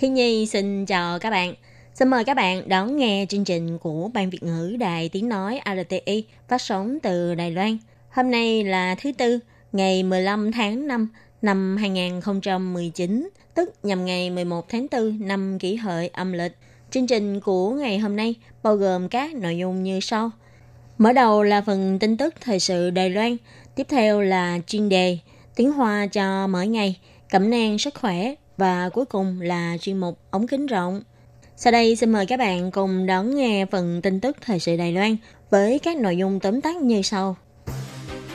Khi Nhi xin chào các bạn. Xin mời các bạn đón nghe chương trình của Ban Việt ngữ Đài Tiếng Nói RTI phát sóng từ Đài Loan. Hôm nay là thứ Tư, ngày 15 tháng 5 năm 2019, tức nhằm ngày 11 tháng 4 năm kỷ hợi âm lịch. Chương trình của ngày hôm nay bao gồm các nội dung như sau. Mở đầu là phần tin tức thời sự Đài Loan, tiếp theo là chuyên đề tiếng Hoa cho mỗi ngày, cẩm nang sức khỏe và cuối cùng là chuyên mục ống kính rộng. Sau đây xin mời các bạn cùng đón nghe phần tin tức thời sự Đài Loan với các nội dung tóm tắt như sau.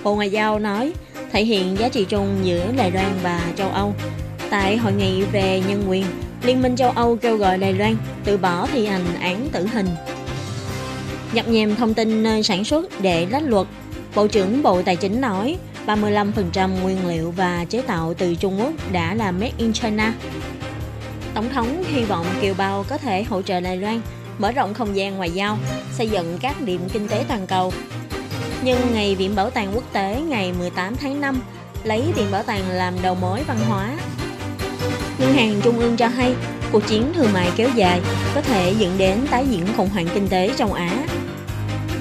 Bộ Ngoại giao nói thể hiện giá trị chung giữa Đài Loan và châu Âu. Tại hội nghị về nhân quyền, Liên minh châu Âu kêu gọi Đài Loan từ bỏ thi hành án tử hình. Nhập nhèm thông tin nơi sản xuất để lách luật, Bộ trưởng Bộ Tài chính nói 35% nguyên liệu và chế tạo từ Trung Quốc đã là made in China. Tổng thống hy vọng kiều bào có thể hỗ trợ Đài Loan mở rộng không gian ngoại giao, xây dựng các điểm kinh tế toàn cầu. Nhưng ngày Viện Bảo tàng Quốc tế ngày 18 tháng 5 lấy Viện Bảo tàng làm đầu mối văn hóa. Ngân hàng Trung ương cho hay cuộc chiến thương mại kéo dài có thể dẫn đến tái diễn khủng hoảng kinh tế trong Á.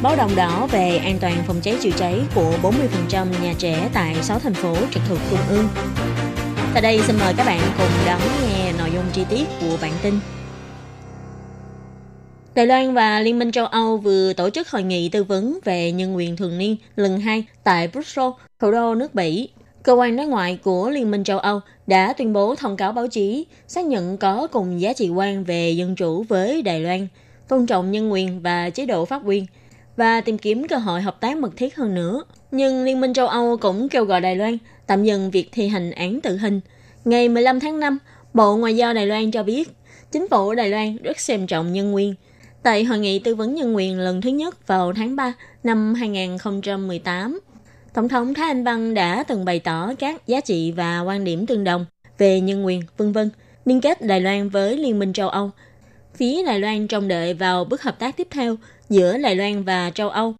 Báo động đỏ về an toàn phòng cháy chữa cháy của 40% nhà trẻ tại 6 thành phố trực thuộc Trung ương. Tại đây xin mời các bạn cùng đón nghe nội dung chi tiết của bản tin. Đài Loan và Liên minh châu Âu vừa tổ chức hội nghị tư vấn về nhân quyền thường niên lần 2 tại Brussels, thủ đô nước Bỉ. Cơ quan đối ngoại của Liên minh châu Âu đã tuyên bố thông cáo báo chí xác nhận có cùng giá trị quan về dân chủ với Đài Loan, tôn trọng nhân quyền và chế độ pháp quyền và tìm kiếm cơ hội hợp tác mật thiết hơn nữa. Nhưng Liên minh châu Âu cũng kêu gọi Đài Loan tạm dừng việc thi hành án tử hình. Ngày 15 tháng 5, Bộ Ngoại giao Đài Loan cho biết, chính phủ Đài Loan rất xem trọng nhân quyền. Tại hội nghị tư vấn nhân quyền lần thứ nhất vào tháng 3 năm 2018, Tổng thống Thái Anh Văn đã từng bày tỏ các giá trị và quan điểm tương đồng về nhân quyền, vân vân, liên kết Đài Loan với Liên minh châu Âu. Phía Đài Loan trông đợi vào bước hợp tác tiếp theo giữa Đài Loan và châu Âu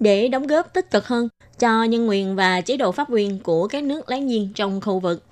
để đóng góp tích cực hơn cho nhân quyền và chế độ pháp quyền của các nước láng giềng trong khu vực.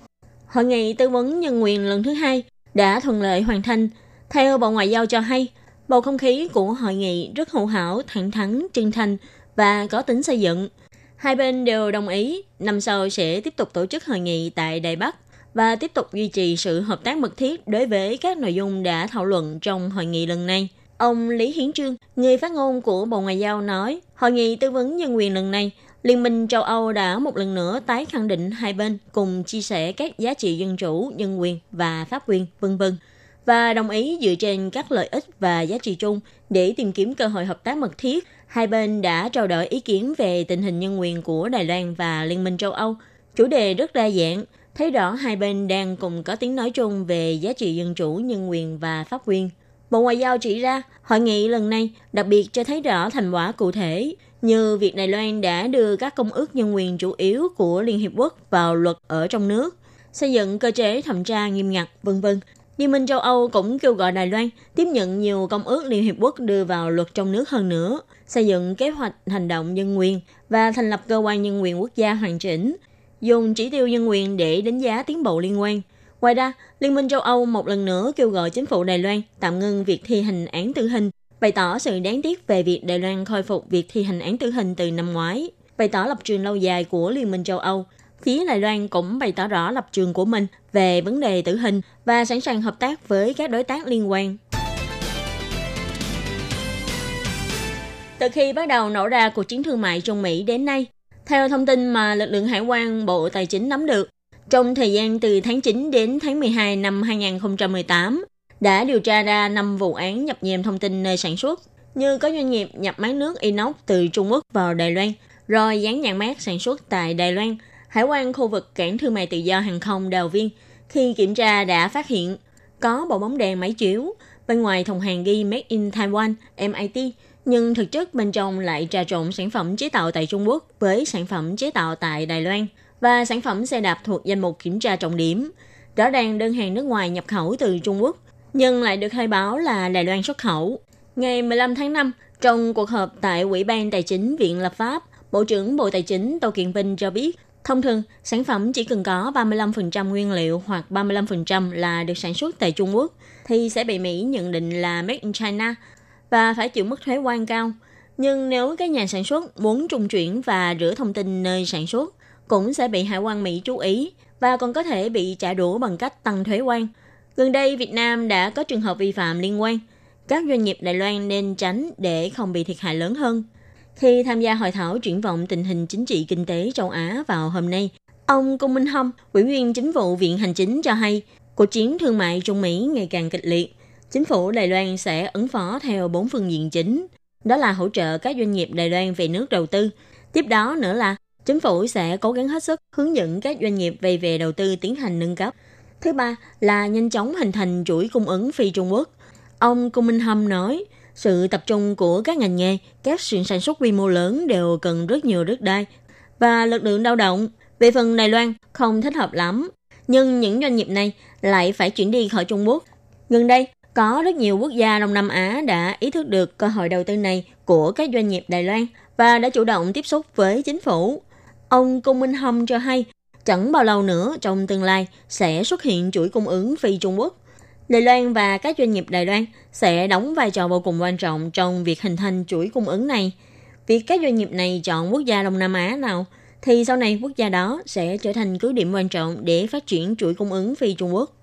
Hội nghị tư vấn nhân quyền lần thứ hai đã thuận lợi hoàn thành. Theo Bộ Ngoại giao cho hay, bầu không khí của hội nghị rất hữu hảo, thẳng thắn, chân thành và có tính xây dựng. Hai bên đều đồng ý năm sau sẽ tiếp tục tổ chức hội nghị tại Đài Bắc và tiếp tục duy trì sự hợp tác mật thiết đối với các nội dung đã thảo luận trong hội nghị lần này. Ông Lý Hiến Trương, người phát ngôn của Bộ Ngoại giao nói, hội nghị tư vấn nhân quyền lần này, Liên minh châu Âu đã một lần nữa tái khẳng định hai bên cùng chia sẻ các giá trị dân chủ, nhân quyền và pháp quyền, vân vân và đồng ý dựa trên các lợi ích và giá trị chung để tìm kiếm cơ hội hợp tác mật thiết. Hai bên đã trao đổi ý kiến về tình hình nhân quyền của Đài Loan và Liên minh châu Âu. Chủ đề rất đa dạng, thấy rõ hai bên đang cùng có tiếng nói chung về giá trị dân chủ, nhân quyền và pháp quyền. Bộ Ngoại giao chỉ ra, hội nghị lần này đặc biệt cho thấy rõ thành quả cụ thể, như việc Đài Loan đã đưa các công ước nhân quyền chủ yếu của Liên Hiệp Quốc vào luật ở trong nước, xây dựng cơ chế thẩm tra nghiêm ngặt, vân vân. Liên minh châu Âu cũng kêu gọi Đài Loan tiếp nhận nhiều công ước Liên Hiệp Quốc đưa vào luật trong nước hơn nữa, xây dựng kế hoạch hành động nhân quyền và thành lập cơ quan nhân quyền quốc gia hoàn chỉnh, dùng chỉ tiêu nhân quyền để đánh giá tiến bộ liên quan – Ngoài ra, Liên minh châu Âu một lần nữa kêu gọi chính phủ Đài Loan tạm ngưng việc thi hành án tử hình, bày tỏ sự đáng tiếc về việc Đài Loan khôi phục việc thi hành án tử hình từ năm ngoái, bày tỏ lập trường lâu dài của Liên minh châu Âu. Phía Đài Loan cũng bày tỏ rõ lập trường của mình về vấn đề tử hình và sẵn sàng hợp tác với các đối tác liên quan. Từ khi bắt đầu nổ ra cuộc chiến thương mại Trung Mỹ đến nay, theo thông tin mà lực lượng hải quan Bộ Tài chính nắm được, trong thời gian từ tháng 9 đến tháng 12 năm 2018, đã điều tra ra 5 vụ án nhập nhèm thông tin nơi sản xuất, như có doanh nghiệp nhập máy nước inox từ Trung Quốc vào Đài Loan, rồi dán nhãn mát sản xuất tại Đài Loan. Hải quan khu vực cảng thương mại tự do hàng không Đào Viên khi kiểm tra đã phát hiện có bộ bóng đèn máy chiếu, bên ngoài thùng hàng ghi Made in Taiwan, MIT, nhưng thực chất bên trong lại trà trộn sản phẩm chế tạo tại Trung Quốc với sản phẩm chế tạo tại Đài Loan và sản phẩm xe đạp thuộc danh mục kiểm tra trọng điểm. Rõ ràng đơn hàng nước ngoài nhập khẩu từ Trung Quốc, nhưng lại được khai báo là Đài Loan xuất khẩu. Ngày 15 tháng 5, trong cuộc họp tại Ủy ban Tài chính Viện Lập pháp, Bộ trưởng Bộ Tài chính Tô Kiện Vinh cho biết, thông thường sản phẩm chỉ cần có 35% nguyên liệu hoặc 35% là được sản xuất tại Trung Quốc thì sẽ bị Mỹ nhận định là made in China và phải chịu mức thuế quan cao. Nhưng nếu các nhà sản xuất muốn trung chuyển và rửa thông tin nơi sản xuất, cũng sẽ bị hải quan Mỹ chú ý và còn có thể bị trả đũa bằng cách tăng thuế quan. Gần đây, Việt Nam đã có trường hợp vi phạm liên quan. Các doanh nghiệp Đài Loan nên tránh để không bị thiệt hại lớn hơn. Khi tham gia hội thảo triển vọng tình hình chính trị kinh tế châu Á vào hôm nay, ông Công Minh Hâm, ủy viên chính vụ Viện Hành Chính cho hay, cuộc chiến thương mại Trung Mỹ ngày càng kịch liệt. Chính phủ Đài Loan sẽ ứng phó theo bốn phương diện chính. Đó là hỗ trợ các doanh nghiệp Đài Loan về nước đầu tư. Tiếp đó nữa là chính phủ sẽ cố gắng hết sức hướng dẫn các doanh nghiệp về về đầu tư tiến hành nâng cấp. Thứ ba là nhanh chóng hình thành chuỗi cung ứng phi Trung Quốc. Ông Cung Minh Hâm nói, sự tập trung của các ngành nghề, các sự sản xuất quy mô lớn đều cần rất nhiều đất đai và lực lượng lao động. Về phần Đài Loan không thích hợp lắm, nhưng những doanh nghiệp này lại phải chuyển đi khỏi Trung Quốc. Gần đây, có rất nhiều quốc gia Đông Nam Á đã ý thức được cơ hội đầu tư này của các doanh nghiệp Đài Loan và đã chủ động tiếp xúc với chính phủ. Ông Cung Minh Hâm cho hay, chẳng bao lâu nữa trong tương lai sẽ xuất hiện chuỗi cung ứng phi Trung Quốc. Đài Loan và các doanh nghiệp Đài Loan sẽ đóng vai trò vô cùng quan trọng trong việc hình thành chuỗi cung ứng này. Việc các doanh nghiệp này chọn quốc gia Đông Nam Á nào thì sau này quốc gia đó sẽ trở thành cứ điểm quan trọng để phát triển chuỗi cung ứng phi Trung Quốc.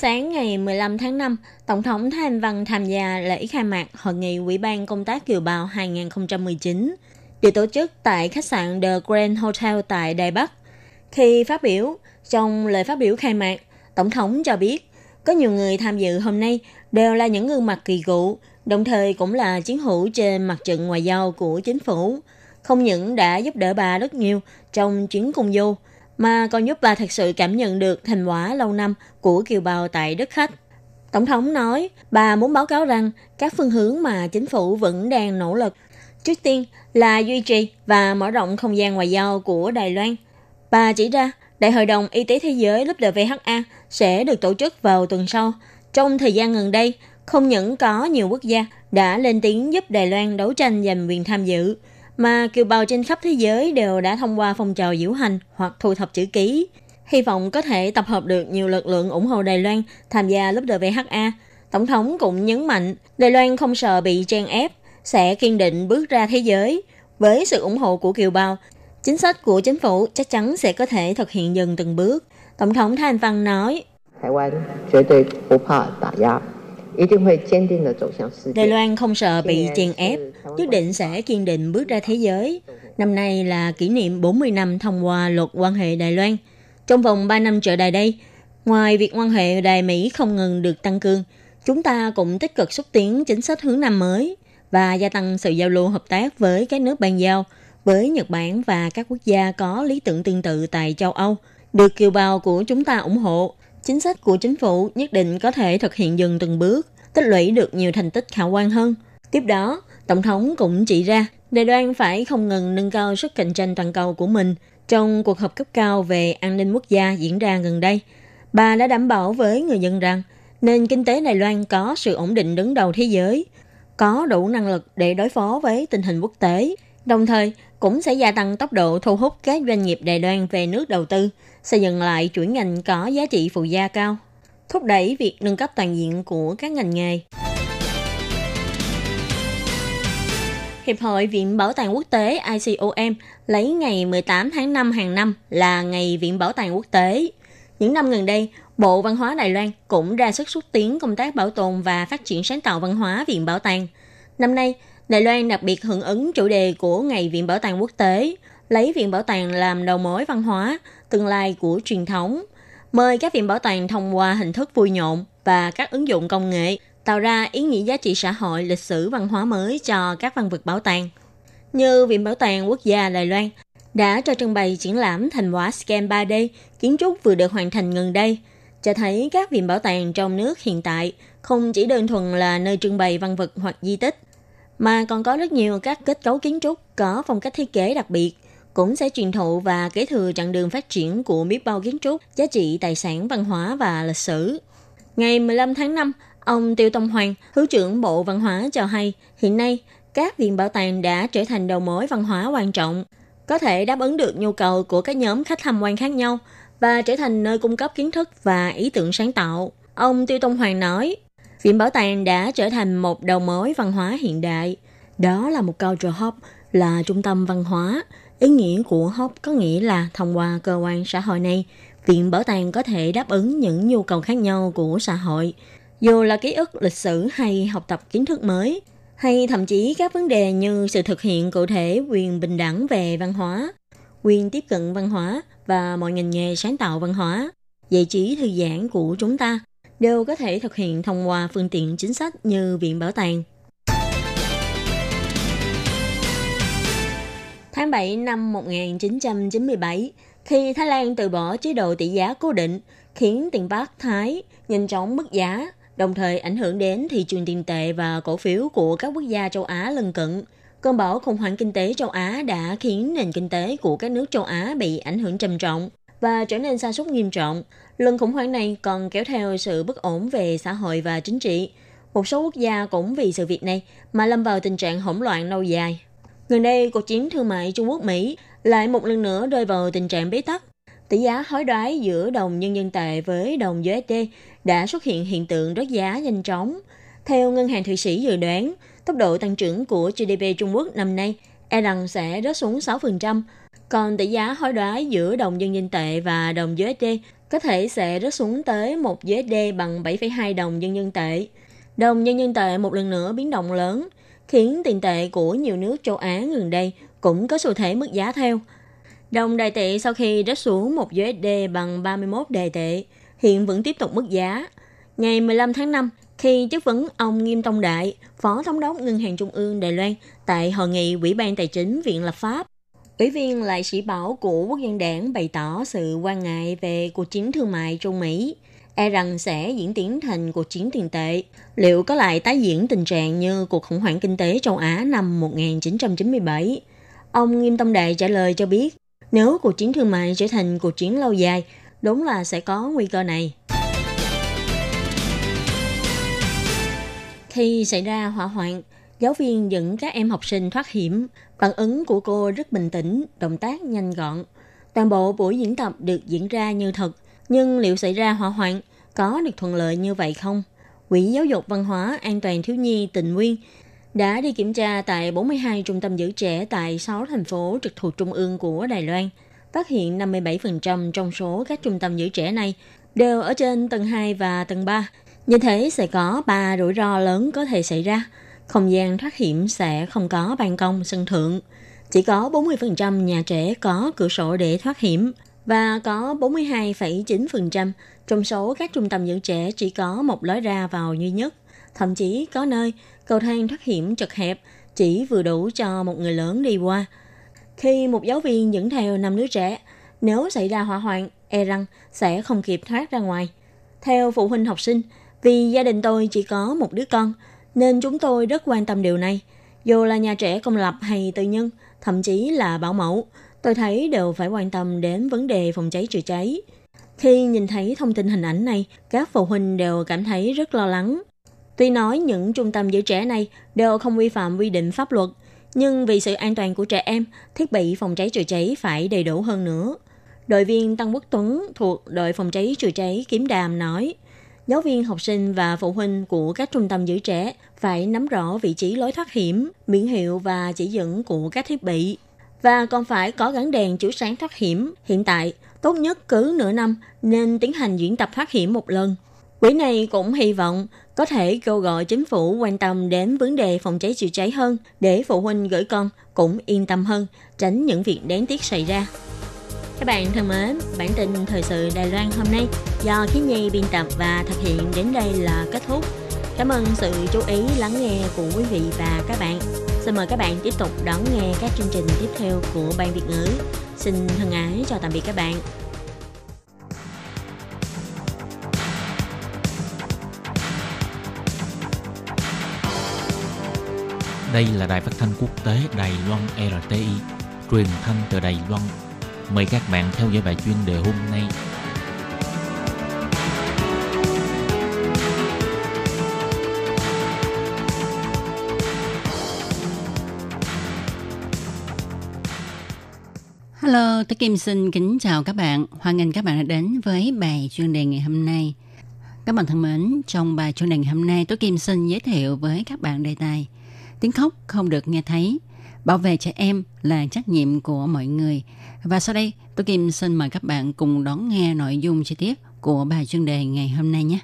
Sáng ngày 15 tháng 5, Tổng thống Thanh Văn tham gia lễ khai mạc Hội nghị Ủy ban Công tác Kiều bào 2019, được tổ chức tại khách sạn The Grand Hotel tại Đài Bắc. Khi phát biểu, trong lời phát biểu khai mạc, Tổng thống cho biết, có nhiều người tham dự hôm nay đều là những gương mặt kỳ cựu, đồng thời cũng là chiến hữu trên mặt trận ngoại giao của chính phủ. Không những đã giúp đỡ bà rất nhiều trong chuyến công du, mà còn giúp bà thật sự cảm nhận được thành quả lâu năm của kiều bào tại đất khách. Tổng thống nói, bà muốn báo cáo rằng các phương hướng mà chính phủ vẫn đang nỗ lực. Trước tiên là duy trì và mở rộng không gian ngoại giao của Đài Loan. Bà chỉ ra, Đại hội đồng Y tế Thế giới WHA sẽ được tổ chức vào tuần sau. Trong thời gian gần đây, không những có nhiều quốc gia đã lên tiếng giúp Đài Loan đấu tranh giành quyền tham dự, mà kiều bào trên khắp thế giới đều đã thông qua phong trào diễu hành hoặc thu thập chữ ký. Hy vọng có thể tập hợp được nhiều lực lượng ủng hộ Đài Loan tham gia Lớp DVHA. Tổng thống cũng nhấn mạnh Đài Loan không sợ bị chen ép, sẽ kiên định bước ra thế giới. Với sự ủng hộ của kiều bào, chính sách của chính phủ chắc chắn sẽ có thể thực hiện dần từng bước. Tổng thống Thanh Văn nói, Đài Loan không sợ bị chèn ép, nhất định sẽ kiên định bước ra thế giới. Năm nay là kỷ niệm 40 năm thông qua luật quan hệ Đài Loan. Trong vòng 3 năm trở lại đây, ngoài việc quan hệ Đài Mỹ không ngừng được tăng cường, chúng ta cũng tích cực xúc tiến chính sách hướng Nam mới và gia tăng sự giao lưu hợp tác với các nước ban giao, với Nhật Bản và các quốc gia có lý tưởng tương tự tại châu Âu, được kiều bào của chúng ta ủng hộ chính sách của chính phủ nhất định có thể thực hiện dần từng bước, tích lũy được nhiều thành tích khả quan hơn. Tiếp đó, Tổng thống cũng chỉ ra, Đài Loan phải không ngừng nâng cao sức cạnh tranh toàn cầu của mình trong cuộc họp cấp cao về an ninh quốc gia diễn ra gần đây. Bà đã đảm bảo với người dân rằng nền kinh tế Đài Loan có sự ổn định đứng đầu thế giới, có đủ năng lực để đối phó với tình hình quốc tế, đồng thời cũng sẽ gia tăng tốc độ thu hút các doanh nghiệp Đài Loan về nước đầu tư, xây dựng lại chuỗi ngành có giá trị phụ gia cao, thúc đẩy việc nâng cấp toàn diện của các ngành nghề. Hiệp hội Viện Bảo tàng Quốc tế ICOM lấy ngày 18 tháng 5 hàng năm là ngày Viện Bảo tàng Quốc tế. Những năm gần đây, Bộ Văn hóa Đài Loan cũng ra sức xúc tiến công tác bảo tồn và phát triển sáng tạo văn hóa Viện Bảo tàng. Năm nay, Đài Loan đặc biệt hưởng ứng chủ đề của Ngày Viện Bảo tàng Quốc tế, lấy Viện Bảo tàng làm đầu mối văn hóa, tương lai của truyền thống. Mời các viện bảo tàng thông qua hình thức vui nhộn và các ứng dụng công nghệ tạo ra ý nghĩa giá trị xã hội, lịch sử văn hóa mới cho các văn vật bảo tàng. Như Viện Bảo tàng Quốc gia Đài Loan đã cho trưng bày triển lãm thành quả scan 3D kiến trúc vừa được hoàn thành gần đây, cho thấy các viện bảo tàng trong nước hiện tại không chỉ đơn thuần là nơi trưng bày văn vật hoặc di tích, mà còn có rất nhiều các kết cấu kiến trúc có phong cách thiết kế đặc biệt, cũng sẽ truyền thụ và kế thừa chặng đường phát triển của biết bao kiến trúc, giá trị tài sản văn hóa và lịch sử. Ngày 15 tháng 5, ông Tiêu Tông Hoàng, Thứ trưởng Bộ Văn hóa cho hay, hiện nay các viện bảo tàng đã trở thành đầu mối văn hóa quan trọng, có thể đáp ứng được nhu cầu của các nhóm khách tham quan khác nhau và trở thành nơi cung cấp kiến thức và ý tưởng sáng tạo. Ông Tiêu Tông Hoàng nói, Viện Bảo tàng đã trở thành một đầu mối văn hóa hiện đại. Đó là một culture hub, là trung tâm văn hóa. Ý nghĩa của HOP có nghĩa là thông qua cơ quan xã hội này, Viện Bảo tàng có thể đáp ứng những nhu cầu khác nhau của xã hội, dù là ký ức lịch sử hay học tập kiến thức mới, hay thậm chí các vấn đề như sự thực hiện cụ thể quyền bình đẳng về văn hóa, quyền tiếp cận văn hóa và mọi ngành nghề sáng tạo văn hóa, giải trí thư giãn của chúng ta đều có thể thực hiện thông qua phương tiện chính sách như Viện Bảo tàng. Tháng 7 năm 1997, khi Thái Lan từ bỏ chế độ tỷ giá cố định, khiến tiền bạc Thái nhanh chóng mất giá, đồng thời ảnh hưởng đến thị trường tiền tệ và cổ phiếu của các quốc gia châu Á lân cận. Cơn bão khủng hoảng kinh tế châu Á đã khiến nền kinh tế của các nước châu Á bị ảnh hưởng trầm trọng và trở nên sa sút nghiêm trọng. Lần khủng hoảng này còn kéo theo sự bất ổn về xã hội và chính trị. Một số quốc gia cũng vì sự việc này mà lâm vào tình trạng hỗn loạn lâu dài. Gần đây, cuộc chiến thương mại Trung Quốc-Mỹ lại một lần nữa rơi vào tình trạng bế tắc. Tỷ giá hối đoái giữa đồng nhân dân tệ với đồng USD đã xuất hiện hiện tượng rớt giá nhanh chóng. Theo Ngân hàng Thụy Sĩ dự đoán, tốc độ tăng trưởng của GDP Trung Quốc năm nay e rằng sẽ rớt xuống 6%, còn tỷ giá hối đoái giữa đồng nhân dân tệ và đồng USD có thể sẽ rớt xuống tới 1 USD bằng 7,2 đồng nhân dân tệ. Đồng nhân dân tệ một lần nữa biến động lớn, khiến tiền tệ của nhiều nước châu Á gần đây cũng có xu thế mất giá theo. Đồng đại tệ sau khi rớt xuống 1 USD bằng 31 đại tệ, hiện vẫn tiếp tục mất giá. Ngày 15 tháng 5, khi chất vấn ông Nghiêm Tông Đại, Phó Thống đốc Ngân hàng Trung ương Đài Loan tại hội nghị Ủy ban Tài chính Viện Lập pháp, Ủy viên Lại Sĩ Bảo của Quốc dân đảng bày tỏ sự quan ngại về cuộc chiến thương mại Trung Mỹ, e rằng sẽ diễn tiến thành cuộc chiến tiền tệ. Liệu có lại tái diễn tình trạng như cuộc khủng hoảng kinh tế châu Á năm 1997? Ông Nghiêm Tông Đại trả lời cho biết, nếu cuộc chiến thương mại trở thành cuộc chiến lâu dài, đúng là sẽ có nguy cơ này. Khi xảy ra hỏa hoạn, giáo viên dẫn các em học sinh thoát hiểm. Phản ứng của cô rất bình tĩnh, động tác nhanh gọn. Toàn bộ buổi diễn tập được diễn ra như thật, nhưng liệu xảy ra hỏa hoạn có được thuận lợi như vậy không? Quỹ Giáo dục Văn hóa An toàn Thiếu nhi Tình Nguyên đã đi kiểm tra tại 42 trung tâm giữ trẻ tại 6 thành phố trực thuộc trung ương của Đài Loan, phát hiện 57% trong số các trung tâm giữ trẻ này đều ở trên tầng 2 và tầng 3. Như thế sẽ có 3 rủi ro lớn có thể xảy ra. Không gian thoát hiểm sẽ không có ban công, sân thượng. Chỉ có 40% nhà trẻ có cửa sổ để thoát hiểm và có 42,9% trong số các trung tâm dưỡng trẻ chỉ có một lối ra vào duy nhất. Thậm chí có nơi cầu thang thoát hiểm chật hẹp chỉ vừa đủ cho một người lớn đi qua. Khi một giáo viên dẫn theo năm đứa trẻ, nếu xảy ra hỏa hoạn, e rằng sẽ không kịp thoát ra ngoài. Theo phụ huynh học sinh, vì gia đình tôi chỉ có một đứa con, nên chúng tôi rất quan tâm điều này. Dù là nhà trẻ công lập hay tư nhân, thậm chí là bảo mẫu, tôi thấy đều phải quan tâm đến vấn đề phòng cháy chữa cháy. Khi nhìn thấy thông tin hình ảnh này, các phụ huynh đều cảm thấy rất lo lắng. Tuy nói những trung tâm giữ trẻ này đều không vi phạm quy định pháp luật, nhưng vì sự an toàn của trẻ em, thiết bị phòng cháy chữa cháy phải đầy đủ hơn nữa. Đội viên Tăng Quốc Tuấn thuộc đội phòng cháy chữa cháy Kiếm Đàm nói, giáo viên, học sinh và phụ huynh của các trung tâm giữ trẻ phải nắm rõ vị trí lối thoát hiểm, biển hiệu và chỉ dẫn của các thiết bị. Và còn phải có gắn đèn chiếu sáng thoát hiểm. Hiện tại, tốt nhất cứ nửa năm nên tiến hành diễn tập thoát hiểm một lần. Quỹ này cũng hy vọng có thể kêu gọi chính phủ quan tâm đến vấn đề phòng cháy chữa cháy hơn để phụ huynh gửi con cũng yên tâm hơn, tránh những việc đáng tiếc xảy ra. Các bạn thân mến, bản tin thời sự Đài Loan hôm nay do Khí Nhi biên tập và thực hiện đến đây là kết thúc. Cảm ơn sự chú ý lắng nghe của quý vị và các bạn. Xin mời các bạn tiếp tục đón nghe các chương trình tiếp theo của Ban Việt ngữ. Xin thân ái chào tạm biệt các bạn. Đây là đài phát thanh quốc tế Đài Loan RTI, truyền thanh từ Đài Loan. Mời các bạn theo dõi bài chuyên đề hôm nay. Hello, tôi Kim xin kính chào các bạn. Hoan nghênh các bạn đã đến với bài chuyên đề ngày hôm nay. Các bạn thân mến, trong bài chuyên đề ngày hôm nay, tôi Kim xin giới thiệu với các bạn đề tài Tiếng khóc không được nghe thấy. Bảo vệ trẻ em là trách nhiệm của mọi người. Và sau đây, tôi Kim xin mời các bạn cùng đón nghe nội dung chi tiết của bài chuyên đề ngày hôm nay nhé.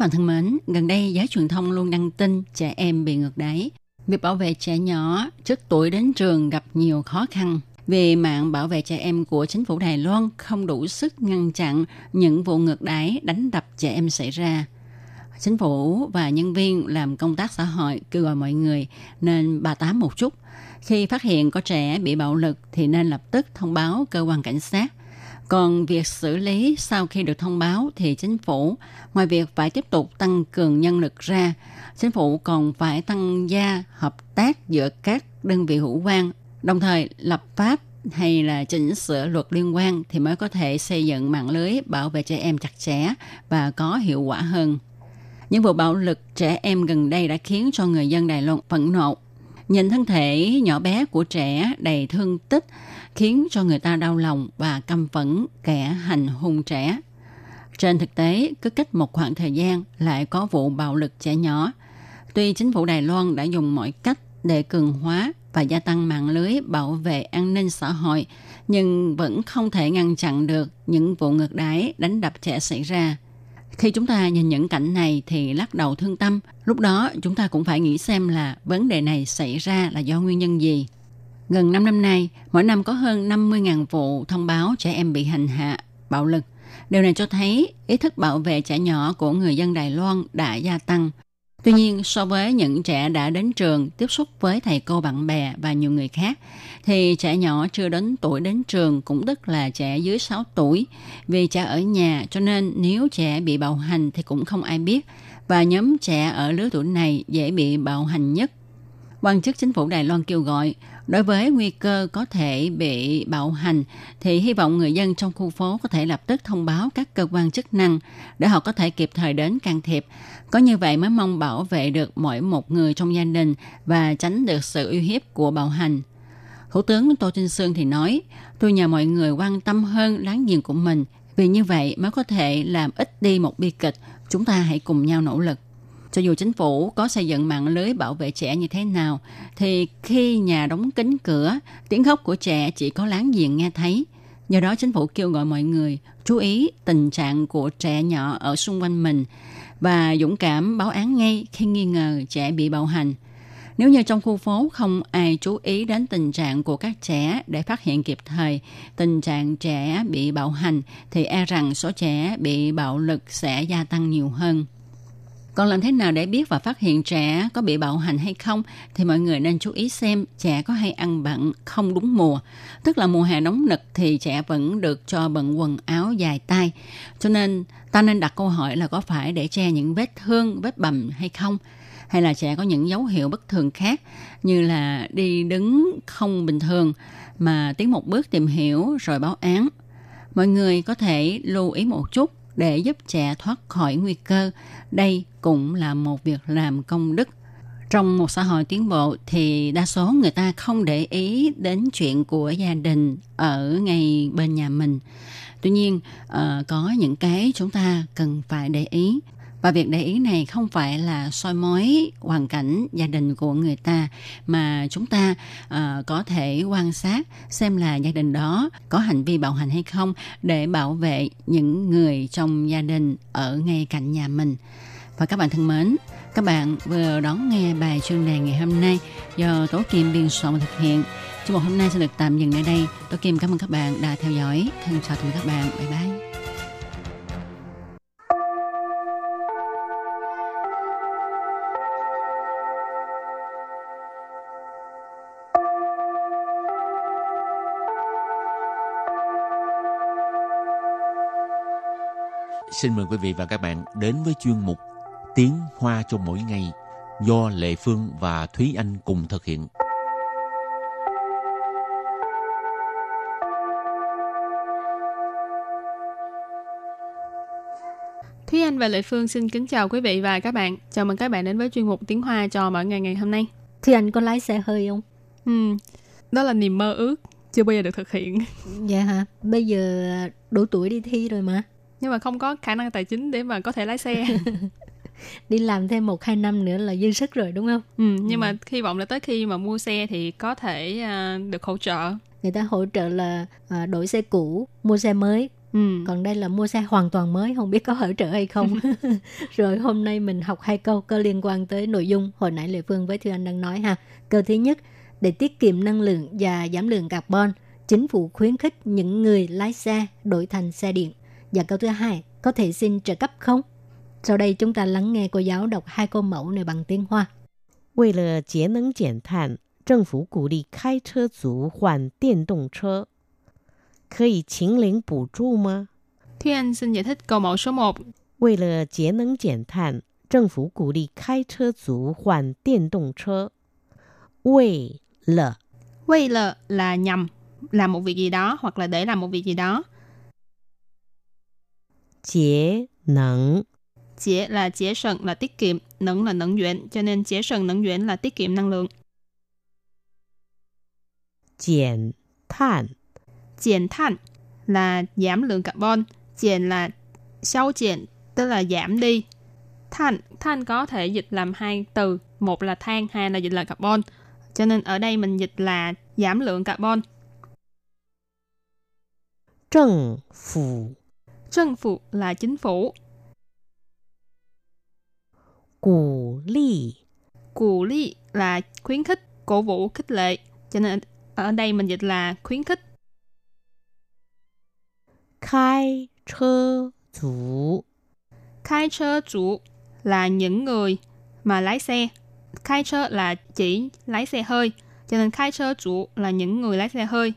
Các bạn thân mến, gần đây giới truyền thông luôn đăng tin trẻ em bị ngược đáy. Việc bảo vệ trẻ nhỏ trước tuổi đến trường gặp nhiều khó khăn vì mạng bảo vệ trẻ em của chính phủ Đài Loan không đủ sức ngăn chặn những vụ ngược đáy đánh đập trẻ em xảy ra. Chính phủ và nhân viên làm công tác xã hội kêu gọi mọi người nên bà tám một chút. Khi phát hiện có trẻ bị bạo lực thì nên lập tức thông báo cơ quan cảnh sát còn việc xử lý sau khi được thông báo thì chính phủ, ngoài việc phải tiếp tục tăng cường nhân lực ra, chính phủ còn phải tăng gia hợp tác giữa các đơn vị hữu quan, đồng thời lập pháp hay là chỉnh sửa luật liên quan thì mới có thể xây dựng mạng lưới bảo vệ trẻ em chặt chẽ và có hiệu quả hơn. Những vụ bạo lực trẻ em gần đây đã khiến cho người dân Đài Loan phẫn nộ. Nhìn thân thể nhỏ bé của trẻ đầy thương tích khiến cho người ta đau lòng và căm phẫn kẻ hành hung trẻ. Trên thực tế, cứ cách một khoảng thời gian lại có vụ bạo lực trẻ nhỏ. Tuy chính phủ Đài Loan đã dùng mọi cách để cường hóa và gia tăng mạng lưới bảo vệ an ninh xã hội, nhưng vẫn không thể ngăn chặn được những vụ ngược đáy đánh đập trẻ xảy ra. Khi chúng ta nhìn những cảnh này thì lắc đầu thương tâm, lúc đó chúng ta cũng phải nghĩ xem là vấn đề này xảy ra là do nguyên nhân gì. Gần 5 năm nay, mỗi năm có hơn 50.000 vụ thông báo trẻ em bị hành hạ, bạo lực. Điều này cho thấy ý thức bảo vệ trẻ nhỏ của người dân Đài Loan đã gia tăng. Tuy nhiên, so với những trẻ đã đến trường, tiếp xúc với thầy cô bạn bè và nhiều người khác, thì trẻ nhỏ chưa đến tuổi đến trường cũng tức là trẻ dưới 6 tuổi. Vì trẻ ở nhà, cho nên nếu trẻ bị bạo hành thì cũng không ai biết. Và nhóm trẻ ở lứa tuổi này dễ bị bạo hành nhất. Quan chức chính phủ Đài Loan kêu gọi Đối với nguy cơ có thể bị bạo hành thì hy vọng người dân trong khu phố có thể lập tức thông báo các cơ quan chức năng để họ có thể kịp thời đến can thiệp. Có như vậy mới mong bảo vệ được mỗi một người trong gia đình và tránh được sự uy hiếp của bạo hành. Thủ tướng Tô Trinh Sương thì nói, tôi nhờ mọi người quan tâm hơn láng giềng của mình vì như vậy mới có thể làm ít đi một bi kịch. Chúng ta hãy cùng nhau nỗ lực. Cho dù chính phủ có xây dựng mạng lưới bảo vệ trẻ như thế nào, thì khi nhà đóng kín cửa, tiếng khóc của trẻ chỉ có láng giềng nghe thấy. Do đó chính phủ kêu gọi mọi người chú ý tình trạng của trẻ nhỏ ở xung quanh mình và dũng cảm báo án ngay khi nghi ngờ trẻ bị bạo hành. Nếu như trong khu phố không ai chú ý đến tình trạng của các trẻ để phát hiện kịp thời tình trạng trẻ bị bạo hành thì e rằng số trẻ bị bạo lực sẽ gia tăng nhiều hơn. Còn làm thế nào để biết và phát hiện trẻ có bị bạo hành hay không thì mọi người nên chú ý xem trẻ có hay ăn bận không đúng mùa. Tức là mùa hè nóng nực thì trẻ vẫn được cho bận quần áo dài tay. Cho nên ta nên đặt câu hỏi là có phải để che những vết thương, vết bầm hay không? Hay là trẻ có những dấu hiệu bất thường khác như là đi đứng không bình thường mà tiến một bước tìm hiểu rồi báo án. Mọi người có thể lưu ý một chút để giúp trẻ thoát khỏi nguy cơ. Đây cũng là một việc làm công đức. Trong một xã hội tiến bộ thì đa số người ta không để ý đến chuyện của gia đình ở ngay bên nhà mình. Tuy nhiên, ờ, có những cái chúng ta cần phải để ý và việc để ý này không phải là soi mói hoàn cảnh gia đình của người ta mà chúng ta uh, có thể quan sát xem là gia đình đó có hành vi bạo hành hay không để bảo vệ những người trong gia đình ở ngay cạnh nhà mình và các bạn thân mến Các bạn vừa đón nghe bài chuyên đề ngày hôm nay do Tố Kim biên soạn và thực hiện. Chương mục hôm nay sẽ được tạm dừng tại đây. Tố Kim cảm ơn các bạn đã theo dõi. Thân chào tạm biệt các bạn. Bye bye. Xin mời quý vị và các bạn đến với chuyên mục Tiếng Hoa cho mỗi ngày do Lệ Phương và Thúy Anh cùng thực hiện. Thúy Anh và Lệ Phương xin kính chào quý vị và các bạn. Chào mừng các bạn đến với chuyên mục Tiếng Hoa cho mỗi ngày ngày hôm nay. Thì anh có lái xe hơi không? Ừ, đó là niềm mơ ước, chưa bao giờ được thực hiện. Dạ hả? Bây giờ đủ tuổi đi thi rồi mà. Nhưng mà không có khả năng tài chính để mà có thể lái xe. Đi làm thêm một hai năm nữa là dư sức rồi đúng không? ừ, nhưng mà hy vọng là tới khi mà mua xe thì có thể à, được hỗ trợ. Người ta hỗ trợ là à, đổi xe cũ, mua xe mới. Ừ. Còn đây là mua xe hoàn toàn mới, không biết có hỗ trợ hay không. rồi hôm nay mình học hai câu có liên quan tới nội dung hồi nãy Lệ Phương với Thư Anh đang nói ha. Câu thứ nhất, để tiết kiệm năng lượng và giảm lượng carbon, chính phủ khuyến khích những người lái xe đổi thành xe điện. Và câu thứ hai, có thể xin trợ cấp không? Sau đây chúng ta lắng nghe cô giáo đọc hai câu mẫu này bằng tiếng Hoa. 为了节能减碳，政府鼓励开车族换电动车，可以请领补助吗？ Thúy Anh xin giải thích câu mẫu số 1. 为了节能减碳，政府鼓励开车族换电动车。为了 Quay là là nhằm làm một việc gì đó hoặc là để làm một việc gì đó. 节能 Chế là chế sần là tiết kiệm, nâng là nâng duyện, cho nên chế sần nâng duyện là tiết kiệm năng lượng. 减碳 减than là giảm lượng carbon,减là xáo减, tức là giảm đi. Than, than có thể dịch làm hai từ, một là than, hai là dịch là carbon. Cho nên ở đây mình dịch là giảm lượng carbon. 政府 chân phụ là chính phủ. Cổ lý Cổ lý là khuyến khích, cổ vũ, khích lệ. Cho nên ở đây mình dịch là khuyến khích. Khai chơ chủ Khai chơ chủ là những người mà lái xe. Khai chơ là chỉ lái xe hơi. Cho nên khai chơ chủ là những người lái xe hơi.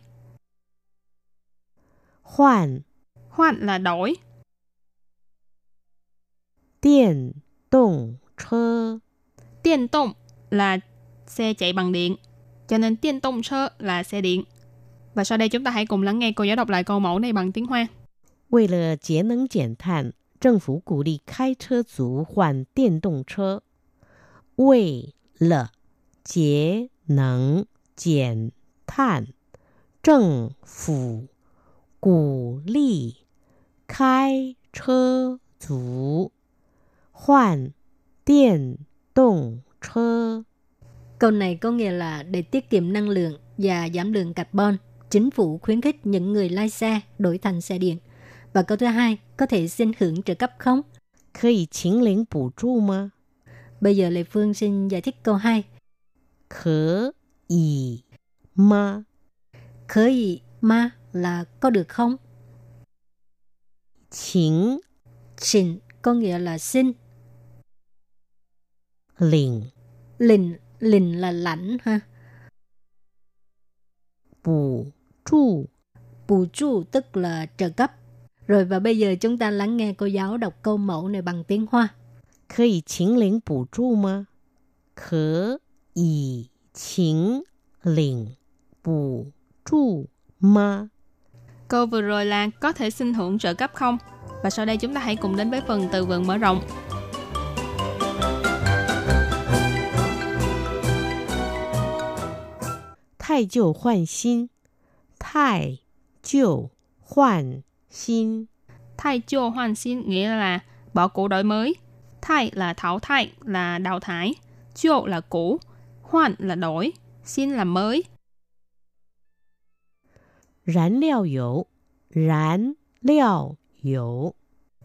Hoàn Hoan là đổi. 电动车。 Điện động là xe chạy bằng điện. Cho nên điện động chơ là xe điện. Và sau đây chúng ta hãy cùng lắng nghe cô giáo đọc lại câu mẫu này bằng tiếng Hoa. 为了节能减碳，政府鼓励开车族换电动车。为了节能减碳，政府鼓励 开车族换电动车。 Câu này có nghĩa là để tiết kiệm năng lượng và giảm lượng carbon, chính phủ khuyến khích những người lái xe đổi thành xe điện. Và câu thứ hai, có thể xin hưởng trợ cấp không? 可以请领补助吗？ Bây giờ Lê Phương xin giải thích câu 2. 可以吗？ Khởi ý ma là có được không? chính. Chính có nghĩa là xin. Lỉnh lỉnh lỉnh là lãnh ha. Bù trụ bù trụ tức là trợ cấp. Rồi và bây giờ chúng ta lắng nghe cô giáo đọc câu mẫu này bằng tiếng hoa. Có thể chính lĩnh bù trụ mà. Có thể chính lĩnh bù trụ mà. Câu vừa rồi là có thể xin hưởng trợ cấp không? Và sau đây chúng ta hãy cùng đến với phần từ vựng mở rộng. 太旧换新，太旧换新， Thay chô hoàn xin nghĩa là bỏ cũ đổi mới. Thay là thảo thay, là đào thải. Chô là cũ. Hoàn là đổi. Xin là mới. Rán liao dầu. Rán liệu, dầu.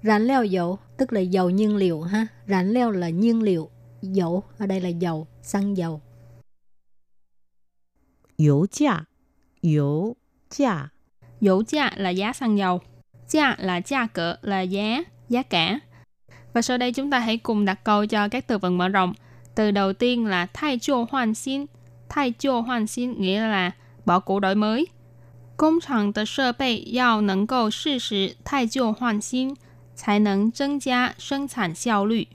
Rán liao dầu tức là dầu nhiên liệu ha. Rán liệu là nhiên liệu. Dầu ở đây là dầu, xăng dầu. Dầu giá. Dầu giá. Dầu giá là giá xăng dầu. Giá là giá cỡ là giá, giá cả. Và sau đây chúng ta hãy cùng đặt câu cho các từ vựng mở rộng. Từ đầu tiên là thay chua hoàn xin. Thay chua hoàn xin nghĩa là bỏ cũ đổi mới. Công厂的设备要能够适时汰旧换新，才能增加生产效率。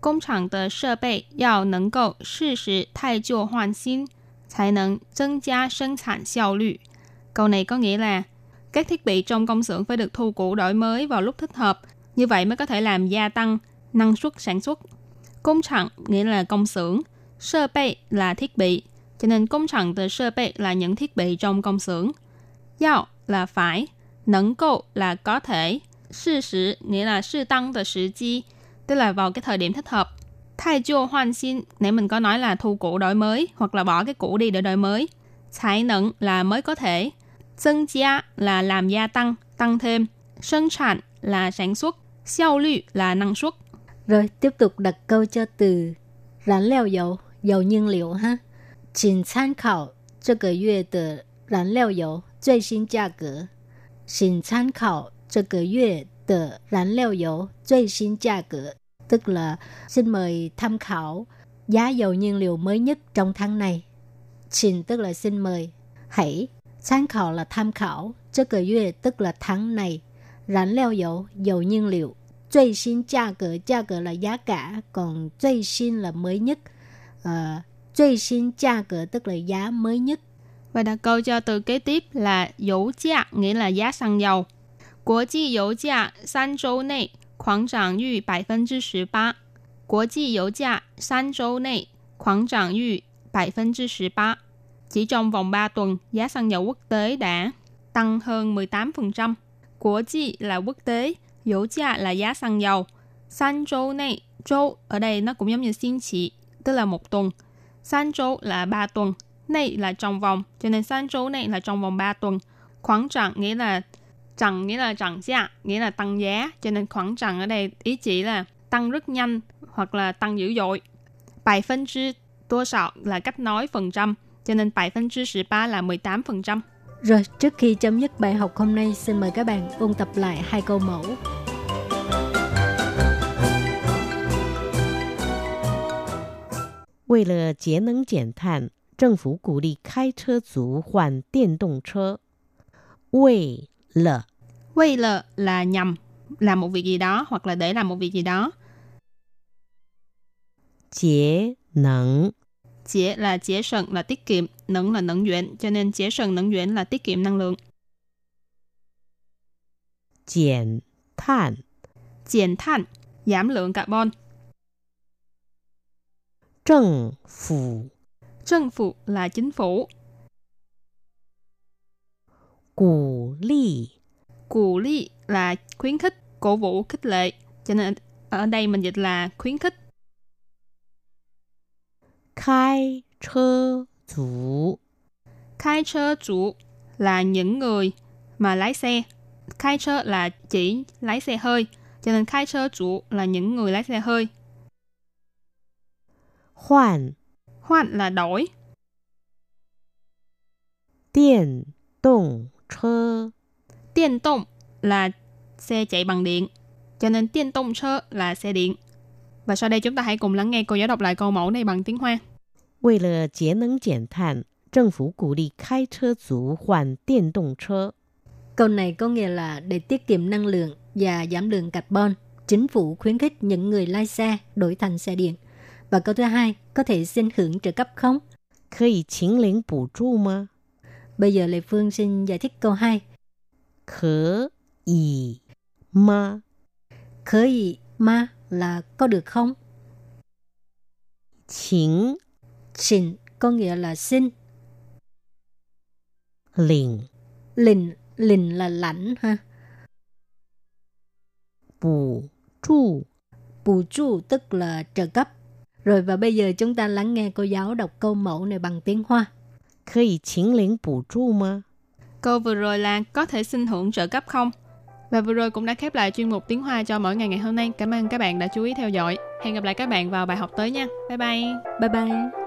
工厂的设备要能够适时汰旧换新，才能增加生产效率。Câu này có nghĩa là các thiết bị trong công xưởng phải được thu cũ đổi mới vào lúc thích hợp, như vậy mới có thể làm gia tăng năng suất sản xuất. Công厂nghĩa là công xưởng, sơ bệ là thiết bị, cho nên công厂的设备 là những thiết bị trong công xưởng. Yao là phải, nẫn cầu là có thể, sự sử nghĩa là sự tăng的时机, tức là vào cái thời điểm thích hợp. Thay chiêu hoàn xin, nãy mình có nói là thu cũ đổi mới, hoặc là bỏ cái cũ đi để đổi mới. Thái nẫn là mới có thể.增gia là làm gia tăng, tăng thêm. Sinh sản là sản xuất. Xiao lü là năng suất. Rồi tiếp tục đặt câu cho từ燃料油, dầu nhiên liệu ha. 请参考这个月的燃料油 最新价格。请参考这个月的燃料油最新价格。Tức là xin mời tham khảo giá dầu nhiên liệu mới nhất trong tháng này. Xin tức là xin mời. Hãy. Tham khảo là tham khảo. 这个月 tức là tháng này. 燃料油 dầu nhiên liệu. 最新价格 价格 là giá cả, còn 最新 là mới nhất. Ờ, 最新价格 tức là giá mới nhất. Và đặt câu cho từ kế tiếp là dầu giá, nghĩa là giá xăng dầu. Quốc tế dầu giá 3 châu nội, khoảng trạng yu 18%. Quốc tế dầu giá 3 châu nội, khoảng trạng yu 18%. Chỉ trong vòng 3 tuần, giá xăng dầu quốc tế đã tăng hơn 18%. Quốc tế là quốc tế, dầu giá là giá xăng dầu. San châu này, châu ở đây nó cũng giống như xin chỉ, tức là một tuần. San châu là 3 tuần, này là trong vòng, cho nên san châu này là trong vòng 3 tuần. Khoảng trạng nghĩa là Trần nghĩa là trần giá, nghĩa là tăng giá, cho nên khoảng trần ở đây ý chỉ là tăng rất nhanh hoặc là tăng dữ dội. Bài phân chứ多少 là cách nói phần trăm, cho nên bài phân chứ 13 là 18%. Rồi, trước khi chấm dứt bài học hôm nay, xin mời các bạn ôn tập lại hai câu mẫu. 为了节能减碳， 政府鼓励开车族换电动车。为了 Vì là là nhằm làm một việc gì đó hoặc là để làm một việc gì đó. 节能 Chế là chế sần là tiết kiệm, nâng là nâng duyện, cho nên chế sần nâng duyện là tiết kiệm năng lượng. 减碳 减than, giảm lượng carbon. 政府 trân phủ là chính phủ. Cổ lý Cổ lý là khuyến khích, cổ vũ, khích lệ. Cho nên ở đây mình dịch là khuyến khích. Khai chơ chủ Khai chơ chủ là những người mà lái xe. Khai chơ là chỉ lái xe hơi. Cho nên khai chơ chủ là những người lái xe hơi. Hoàn Hoan là đổi. 电动车。 Điện động là xe chạy bằng điện. Cho nên điện động chơ là xe điện. Và sau đây chúng ta hãy cùng lắng nghe cô giáo đọc lại câu mẫu này bằng tiếng Hoa. 为了节能减碳，政府鼓励开车族换电动车。 Câu này có nghĩa là để tiết kiệm năng lượng và giảm lượng carbon, chính phủ khuyến khích những người lái xe đổi thành xe điện. Và câu thứ hai, có thể xin hưởng trợ cấp không? Có thể chính lĩnh? Bây giờ Lê Phương xin giải thích câu 2. có ý ma Khở ý ma là có được không? Chính Chính có nghĩa là xin. Lĩnh Lĩnh, lĩnh là lãnh ha. Bù trụ Bù trụ tức là trợ cấp. Rồi và bây giờ chúng ta lắng nghe cô giáo đọc câu mẫu này bằng tiếng Hoa. Có thể chính lĩnh? Câu vừa rồi là có thể xin hưởng trợ cấp không? Và vừa rồi cũng đã khép lại chuyên mục tiếng Hoa cho mỗi ngày ngày hôm nay. Cảm ơn các bạn đã chú ý theo dõi. Hẹn gặp lại các bạn vào bài học tới nha. Bye bye. Bye bye.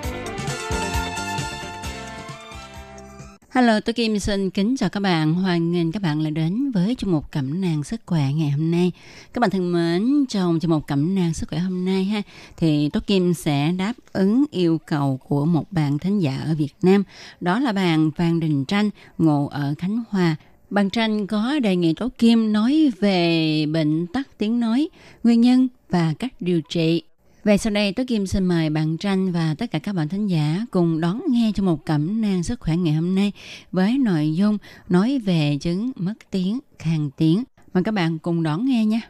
Hello, tôi Kim xin kính chào các bạn. Hoan nghênh các bạn lại đến với chương mục cẩm nang sức khỏe ngày hôm nay. Các bạn thân mến, trong chương mục cẩm nang sức khỏe hôm nay ha, thì tôi Kim sẽ đáp ứng yêu cầu của một bạn thính giả ở Việt Nam. Đó là bạn Phan Đình Tranh, ngụ ở Khánh Hòa. Bạn Tranh có đề nghị Tố Kim nói về bệnh tắc tiếng nói, nguyên nhân và cách điều trị về sau đây Tố Kim xin mời bạn Tranh và tất cả các bạn thính giả cùng đón nghe cho một cẩm nang sức khỏe ngày hôm nay với nội dung nói về chứng mất tiếng, khàn tiếng. Mời các bạn cùng đón nghe nha.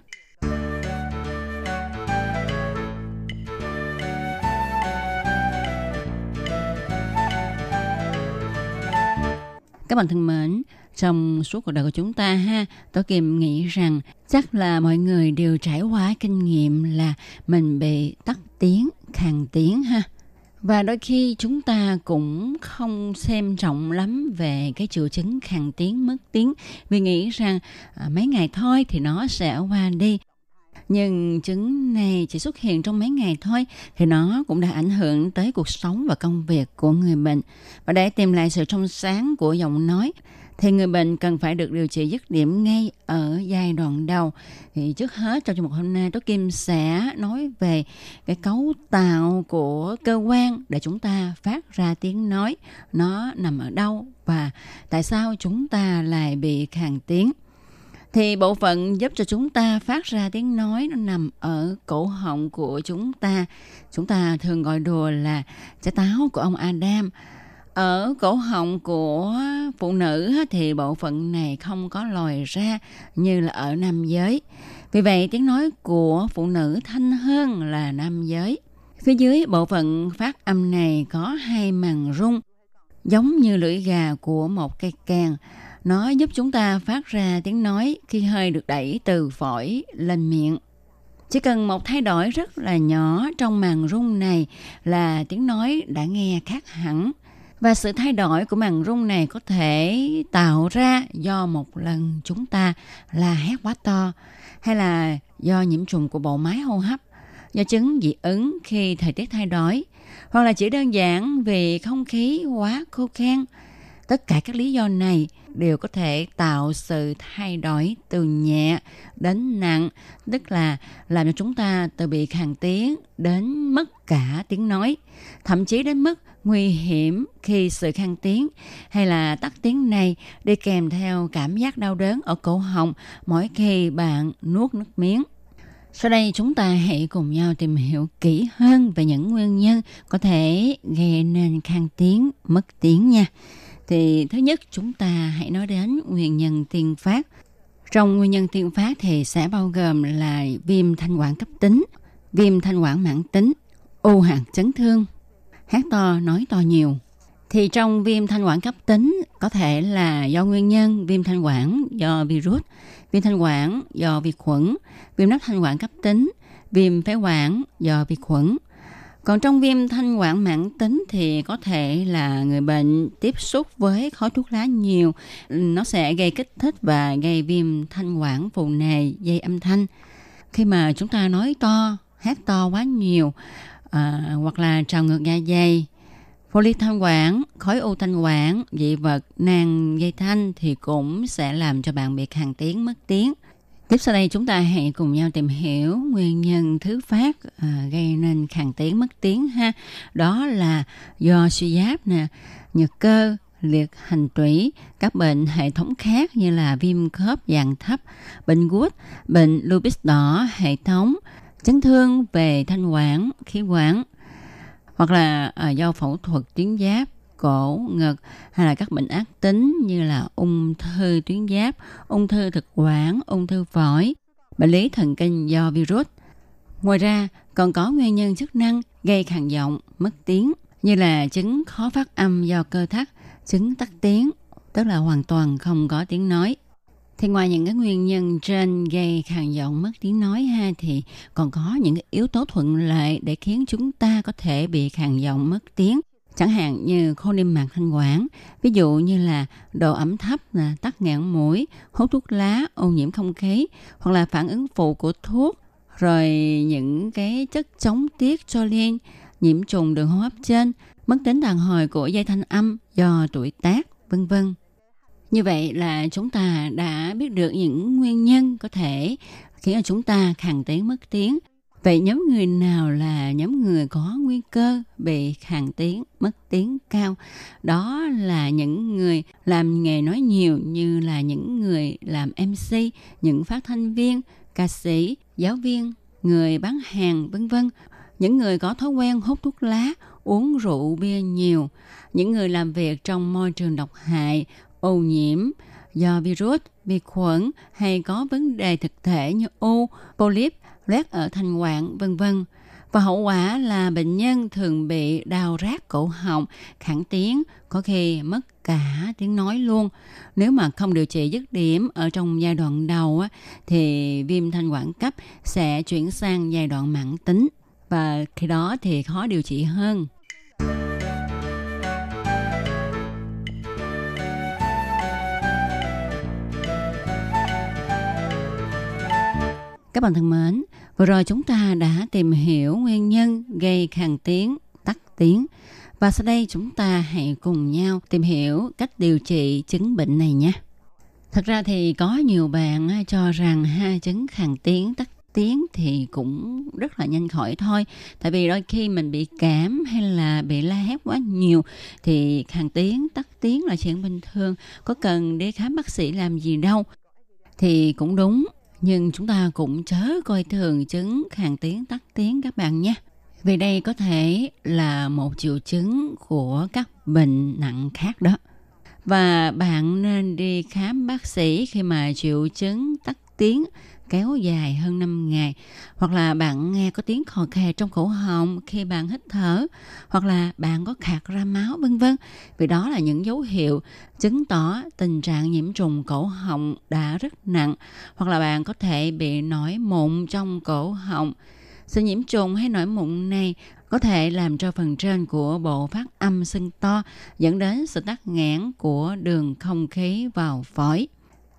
Các bạn thân mến, trong suốt cuộc đời của chúng ta ha, tôi kìm nghĩ rằng chắc là mọi người đều trải qua kinh nghiệm là mình bị tắt tiếng, khàn tiếng ha. Và đôi khi chúng ta cũng không xem trọng lắm về cái triệu chứng khàn tiếng, mất tiếng vì nghĩ rằng à, mấy ngày thôi thì nó sẽ qua đi. Nhưng chứng này chỉ xuất hiện trong mấy ngày thôi thì nó cũng đã ảnh hưởng tới cuộc sống và công việc của người bệnh. Và để tìm lại sự trong sáng của giọng nói thì người bệnh cần phải được điều trị dứt điểm ngay ở giai đoạn đầu. Thì trước hết trong chương mục hôm nay, Tố Kim sẽ nói về cái cấu tạo của cơ quan để chúng ta phát ra tiếng nói. Nó nằm ở đâu và tại sao chúng ta lại bị khàn tiếng thì bộ phận giúp cho chúng ta phát ra tiếng nói nó nằm ở cổ họng của chúng ta. Chúng ta thường gọi đùa là trái táo của ông Adam. Ở cổ họng của phụ nữ thì bộ phận này không có lòi ra như là ở nam giới. Vì vậy, tiếng nói của phụ nữ thanh hơn là nam giới. Phía dưới, bộ phận phát âm này có hai màng rung, giống như lưỡi gà của một cây kèn. Nó giúp chúng ta phát ra tiếng nói khi hơi được đẩy từ phổi lên miệng. Chỉ cần một thay đổi rất là nhỏ trong màng rung này là tiếng nói đã nghe khác hẳn. Và sự thay đổi của màng rung này có thể tạo ra do một lần chúng ta là hét quá to hay là do nhiễm trùng của bộ máy hô hấp, do chứng dị ứng khi thời tiết thay đổi, hoặc là chỉ đơn giản vì không khí quá khô khan. Tất cả các lý do này đều có thể tạo sự thay đổi từ nhẹ đến nặng, tức là làm cho chúng ta từ bị khàn tiếng đến mất cả tiếng nói, thậm chí đến mức nguy hiểm khi sự khang tiếng hay là tắt tiếng này đi kèm theo cảm giác đau đớn ở cổ họng mỗi khi bạn nuốt nước miếng. Sau đây chúng ta hãy cùng nhau tìm hiểu kỹ hơn về những nguyên nhân có thể gây nên khang tiếng, mất tiếng nha. Thì thứ nhất chúng ta hãy nói đến nguyên nhân tiên phát. Trong nguyên nhân tiên phát thì sẽ bao gồm là viêm thanh quản cấp tính, viêm thanh quản mãn tính, u hạt chấn thương, hát to nói to nhiều. Thì trong viêm thanh quản cấp tính có thể là do nguyên nhân viêm thanh quản do virus, viêm thanh quản do vi khuẩn, viêm nắp thanh quản cấp tính, viêm phế quản do vi khuẩn. Còn trong viêm thanh quản mãn tính thì có thể là người bệnh tiếp xúc với khói thuốc lá nhiều, nó sẽ gây kích thích và gây viêm thanh quản phù nề, dây âm thanh. Khi mà chúng ta nói to, hát to quá nhiều, à, hoặc là trào ngược dạ dày, poly thanh quản, khối u thanh quản, dị vật, nang dây thanh thì cũng sẽ làm cho bạn bị khàn tiếng, mất tiếng. Tiếp sau đây chúng ta hãy cùng nhau tìm hiểu nguyên nhân thứ phát à, gây nên khàn tiếng mất tiếng ha. Đó là do suy giáp nè, nhược cơ, liệt hành tủy, các bệnh hệ thống khác như là viêm khớp dạng thấp, bệnh gút, bệnh lupus đỏ hệ thống, chấn thương về thanh quản, khí quản, hoặc là à, do phẫu thuật tuyến giáp, cổ, ngực hay là các bệnh ác tính như là ung thư tuyến giáp, ung thư thực quản, ung thư phổi, bệnh lý thần kinh do virus. Ngoài ra, còn có nguyên nhân chức năng gây khàn giọng, mất tiếng như là chứng khó phát âm do cơ thắt, chứng tắc tiếng, tức là hoàn toàn không có tiếng nói. Thì ngoài những cái nguyên nhân trên gây khàn giọng mất tiếng nói ha thì còn có những cái yếu tố thuận lợi để khiến chúng ta có thể bị khàn giọng mất tiếng chẳng hạn như khô niêm mạc thanh quản, ví dụ như là độ ẩm thấp là tắc nghẽn mũi, hút thuốc lá, ô nhiễm không khí, hoặc là phản ứng phụ của thuốc, rồi những cái chất chống tiết cho liên nhiễm trùng đường hô hấp trên, mất tính đàn hồi của dây thanh âm do tuổi tác, vân vân. Như vậy là chúng ta đã biết được những nguyên nhân có thể khiến cho chúng ta khàn tiếng mất tiếng. Vậy nhóm người nào là nhóm người có nguy cơ bị hàng tiếng, mất tiếng cao? Đó là những người làm nghề nói nhiều như là những người làm MC, những phát thanh viên, ca sĩ, giáo viên, người bán hàng vân vân. Những người có thói quen hút thuốc lá, uống rượu bia nhiều, những người làm việc trong môi trường độc hại, ô nhiễm do virus, vi khuẩn hay có vấn đề thực thể như u, polyp loét ở thanh quản, vân vân. Và hậu quả là bệnh nhân thường bị đau rát cổ họng, khản tiếng, có khi mất cả tiếng nói luôn. Nếu mà không điều trị dứt điểm ở trong giai đoạn đầu á, thì viêm thanh quản cấp sẽ chuyển sang giai đoạn mãn tính và khi đó thì khó điều trị hơn. Các bạn thân mến, vừa rồi chúng ta đã tìm hiểu nguyên nhân gây khàn tiếng, tắc tiếng. Và sau đây chúng ta hãy cùng nhau tìm hiểu cách điều trị chứng bệnh này nhé. Thật ra thì có nhiều bạn cho rằng ha chứng khàn tiếng, tắc tiếng thì cũng rất là nhanh khỏi thôi tại vì đôi khi mình bị cảm hay là bị la hét quá nhiều thì khàn tiếng tắc tiếng là chuyện bình thường có cần đi khám bác sĩ làm gì đâu thì cũng đúng nhưng chúng ta cũng chớ coi thường chứng khàn tiếng, tắc tiếng các bạn nhé. Vì đây có thể là một triệu chứng của các bệnh nặng khác đó. Và bạn nên đi khám bác sĩ khi mà triệu chứng tắc tiếng kéo dài hơn 5 ngày. Hoặc là bạn nghe có tiếng khò khè trong cổ họng khi bạn hít thở. Hoặc là bạn có khạc ra máu, vân vân. Vì đó là những dấu hiệu chứng tỏ tình trạng nhiễm trùng cổ họng đã rất nặng. Hoặc là bạn có thể bị nổi mụn trong cổ họng. Sự nhiễm trùng hay nổi mụn này có thể làm cho phần trên của bộ phát âm sưng to, dẫn đến sự tắc nghẽn của đường không khí vào phổi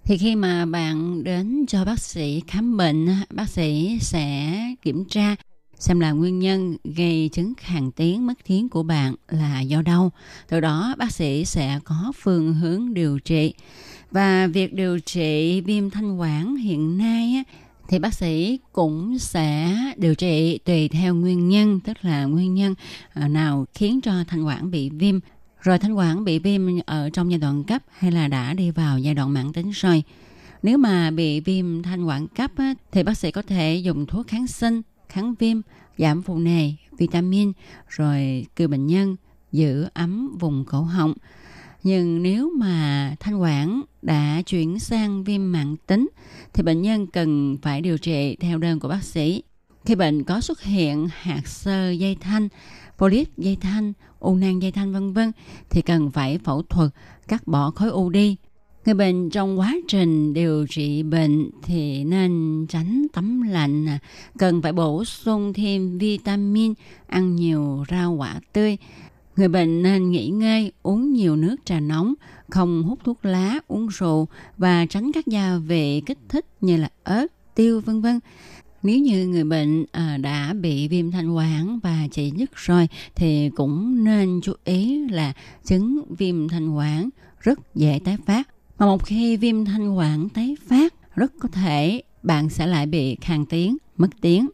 thì khi mà bạn đến cho bác sĩ khám bệnh bác sĩ sẽ kiểm tra xem là nguyên nhân gây chứng khàn tiếng, mất tiếng của bạn là do đâu. Từ đó, bác sĩ sẽ có phương hướng điều trị. Và việc điều trị viêm thanh quản hiện nay thì bác sĩ cũng sẽ điều trị tùy theo nguyên nhân, tức là nguyên nhân à, nào khiến cho thanh quản bị viêm rồi thanh quản bị viêm ở trong giai đoạn cấp hay là đã đi vào giai đoạn mãn tính rồi. Nếu mà bị viêm thanh quản cấp á, thì bác sĩ có thể dùng thuốc kháng sinh, kháng viêm, giảm phù nề, vitamin, rồi kêu bệnh nhân giữ ấm vùng cổ họng. Nhưng nếu mà thanh quản đã chuyển sang viêm mãn tính thì bệnh nhân cần phải điều trị theo đơn của bác sĩ. Khi bệnh có xuất hiện hạt sơ dây thanh, polyp dây thanh, u nang dây thanh vân vân thì cần phải phẫu thuật cắt bỏ khối u đi. Người bệnh trong quá trình điều trị bệnh thì nên tránh tắm lạnh, cần phải bổ sung thêm vitamin, ăn nhiều rau quả tươi. Người bệnh nên nghỉ ngơi, uống nhiều nước trà nóng, không hút thuốc lá, uống rượu và tránh các gia vị kích thích như là ớt, tiêu vân vân. Nếu như người bệnh à, đã bị viêm thanh quản và chảy dứt rồi thì cũng nên chú ý là chứng viêm thanh quản rất dễ tái phát. Mà một khi viêm thanh quản tái phát rất có thể bạn sẽ lại bị khang tiếng, mất tiếng.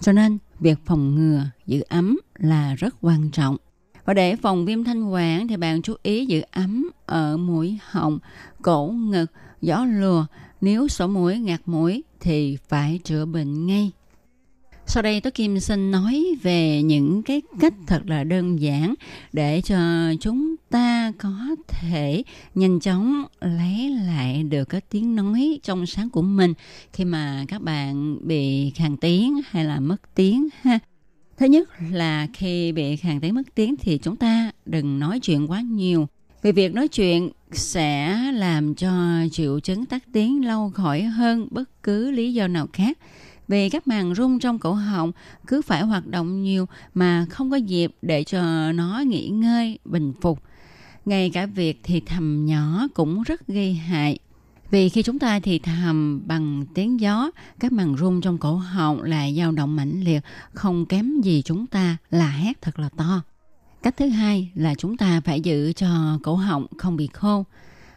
Cho nên việc phòng ngừa giữ ấm là rất quan trọng. Và để phòng viêm thanh quản thì bạn chú ý giữ ấm ở mũi họng, cổ ngực, gió lùa. Nếu sổ mũi, ngạt mũi thì phải chữa bệnh ngay. Sau đây tôi Kim xin nói về những cái cách thật là đơn giản để cho chúng ta có thể nhanh chóng lấy lại được cái tiếng nói trong sáng của mình khi mà các bạn bị khàn tiếng hay là mất tiếng ha. Thứ nhất là khi bị khàn tiếng mất tiếng thì chúng ta đừng nói chuyện quá nhiều. Vì việc nói chuyện sẽ làm cho triệu chứng tắc tiếng lâu khỏi hơn bất cứ lý do nào khác vì các màng rung trong cổ họng cứ phải hoạt động nhiều mà không có dịp để cho nó nghỉ ngơi, bình phục. Ngay cả việc thì thầm nhỏ cũng rất gây hại. Vì khi chúng ta thì thầm bằng tiếng gió, các màng rung trong cổ họng lại dao động mãnh liệt, không kém gì chúng ta là hét thật là to. Cách thứ hai là chúng ta phải giữ cho cổ họng không bị khô.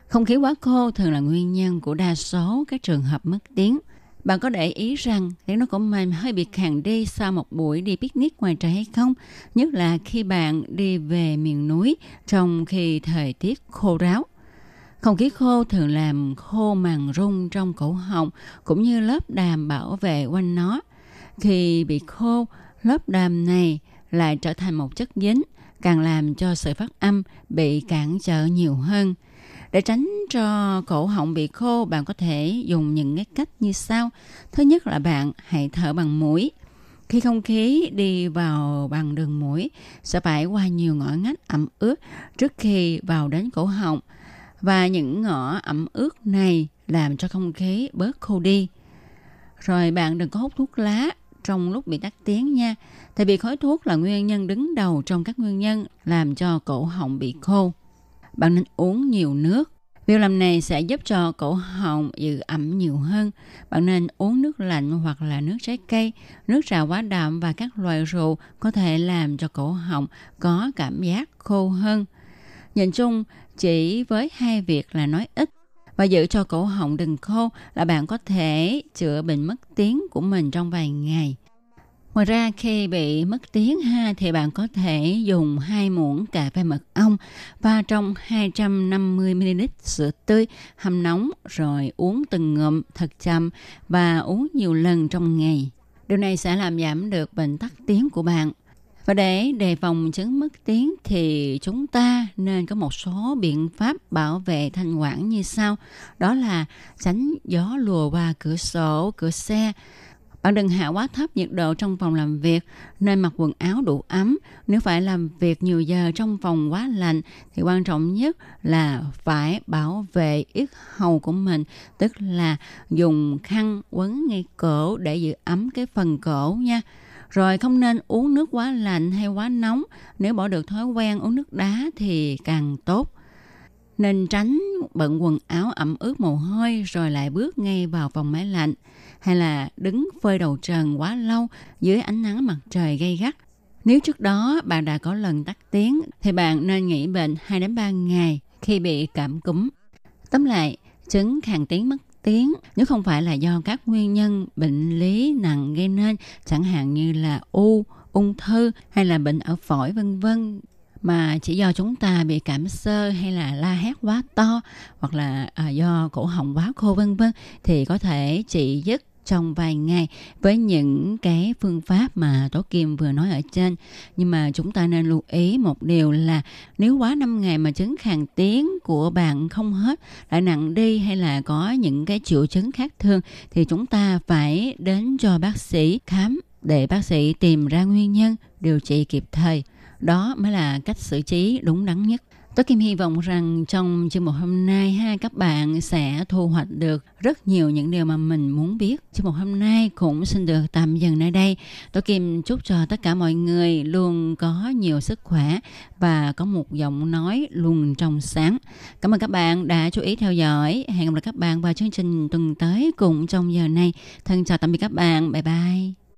Không khí quá khô thường là nguyên nhân của đa số các trường hợp mất tiếng. Bạn có để ý rằng tiếng nói của mình hơi bị khàn đi sau một buổi đi picnic ngoài trời hay không? Nhất là khi bạn đi về miền núi trong khi thời tiết khô ráo. Không khí khô thường làm khô màng rung trong cổ họng cũng như lớp đàm bảo vệ quanh nó. Khi bị khô, lớp đàm này lại trở thành một chất dính, càng làm cho sự phát âm bị cản trở nhiều hơn. Để tránh cho cổ họng bị khô, bạn có thể dùng những cái cách như sau. Thứ nhất là bạn hãy thở bằng mũi. Khi không khí đi vào bằng đường mũi, sẽ phải qua nhiều ngõ ngách ẩm ướt trước khi vào đến cổ họng. Và những ngõ ẩm ướt này làm cho không khí bớt khô đi. Rồi bạn đừng có hút thuốc lá trong lúc bị tắc tiếng nha. Tại vì khói thuốc là nguyên nhân đứng đầu trong các nguyên nhân làm cho cổ họng bị khô bạn nên uống nhiều nước. Việc làm này sẽ giúp cho cổ họng giữ ẩm nhiều hơn. Bạn nên uống nước lạnh hoặc là nước trái cây, nước trà quá đậm và các loại rượu có thể làm cho cổ họng có cảm giác khô hơn. Nhìn chung, chỉ với hai việc là nói ít và giữ cho cổ họng đừng khô là bạn có thể chữa bệnh mất tiếng của mình trong vài ngày. Ngoài ra khi bị mất tiếng ha thì bạn có thể dùng hai muỗng cà phê mật ong và trong 250ml sữa tươi hâm nóng rồi uống từng ngụm thật chậm và uống nhiều lần trong ngày. Điều này sẽ làm giảm được bệnh tắc tiếng của bạn. Và để đề phòng chứng mất tiếng thì chúng ta nên có một số biện pháp bảo vệ thanh quản như sau. Đó là tránh gió lùa qua cửa sổ, cửa xe, bạn đừng hạ quá thấp nhiệt độ trong phòng làm việc, nên mặc quần áo đủ ấm. Nếu phải làm việc nhiều giờ trong phòng quá lạnh thì quan trọng nhất là phải bảo vệ yết hầu của mình, tức là dùng khăn quấn ngay cổ để giữ ấm cái phần cổ nha. Rồi không nên uống nước quá lạnh hay quá nóng. Nếu bỏ được thói quen uống nước đá thì càng tốt nên tránh bận quần áo ẩm ướt mồ hôi rồi lại bước ngay vào phòng máy lạnh hay là đứng phơi đầu trần quá lâu dưới ánh nắng mặt trời gay gắt. Nếu trước đó bạn đã có lần tắt tiếng thì bạn nên nghỉ bệnh 2 đến 3 ngày khi bị cảm cúm. Tóm lại, chứng khàn tiếng mất tiếng nếu không phải là do các nguyên nhân bệnh lý nặng gây nên chẳng hạn như là u, ung thư hay là bệnh ở phổi vân vân mà chỉ do chúng ta bị cảm sơ hay là la hét quá to hoặc là à, do cổ họng quá khô vân vân thì có thể trị dứt trong vài ngày với những cái phương pháp mà Tố Kim vừa nói ở trên. Nhưng mà chúng ta nên lưu ý một điều là nếu quá 5 ngày mà chứng khàn tiếng của bạn không hết, lại nặng đi hay là có những cái triệu chứng khác thường thì chúng ta phải đến cho bác sĩ khám để bác sĩ tìm ra nguyên nhân điều trị kịp thời. Đó mới là cách xử trí đúng đắn nhất. Tôi Kim hy vọng rằng trong chương mục hôm nay ha, các bạn sẽ thu hoạch được rất nhiều những điều mà mình muốn biết. Chương mục hôm nay cũng xin được tạm dừng nơi đây. Tôi Kim chúc cho tất cả mọi người luôn có nhiều sức khỏe và có một giọng nói luôn trong sáng. Cảm ơn các bạn đã chú ý theo dõi. Hẹn gặp lại các bạn vào chương trình tuần tới cùng trong giờ này. Thân chào tạm biệt các bạn. Bye bye.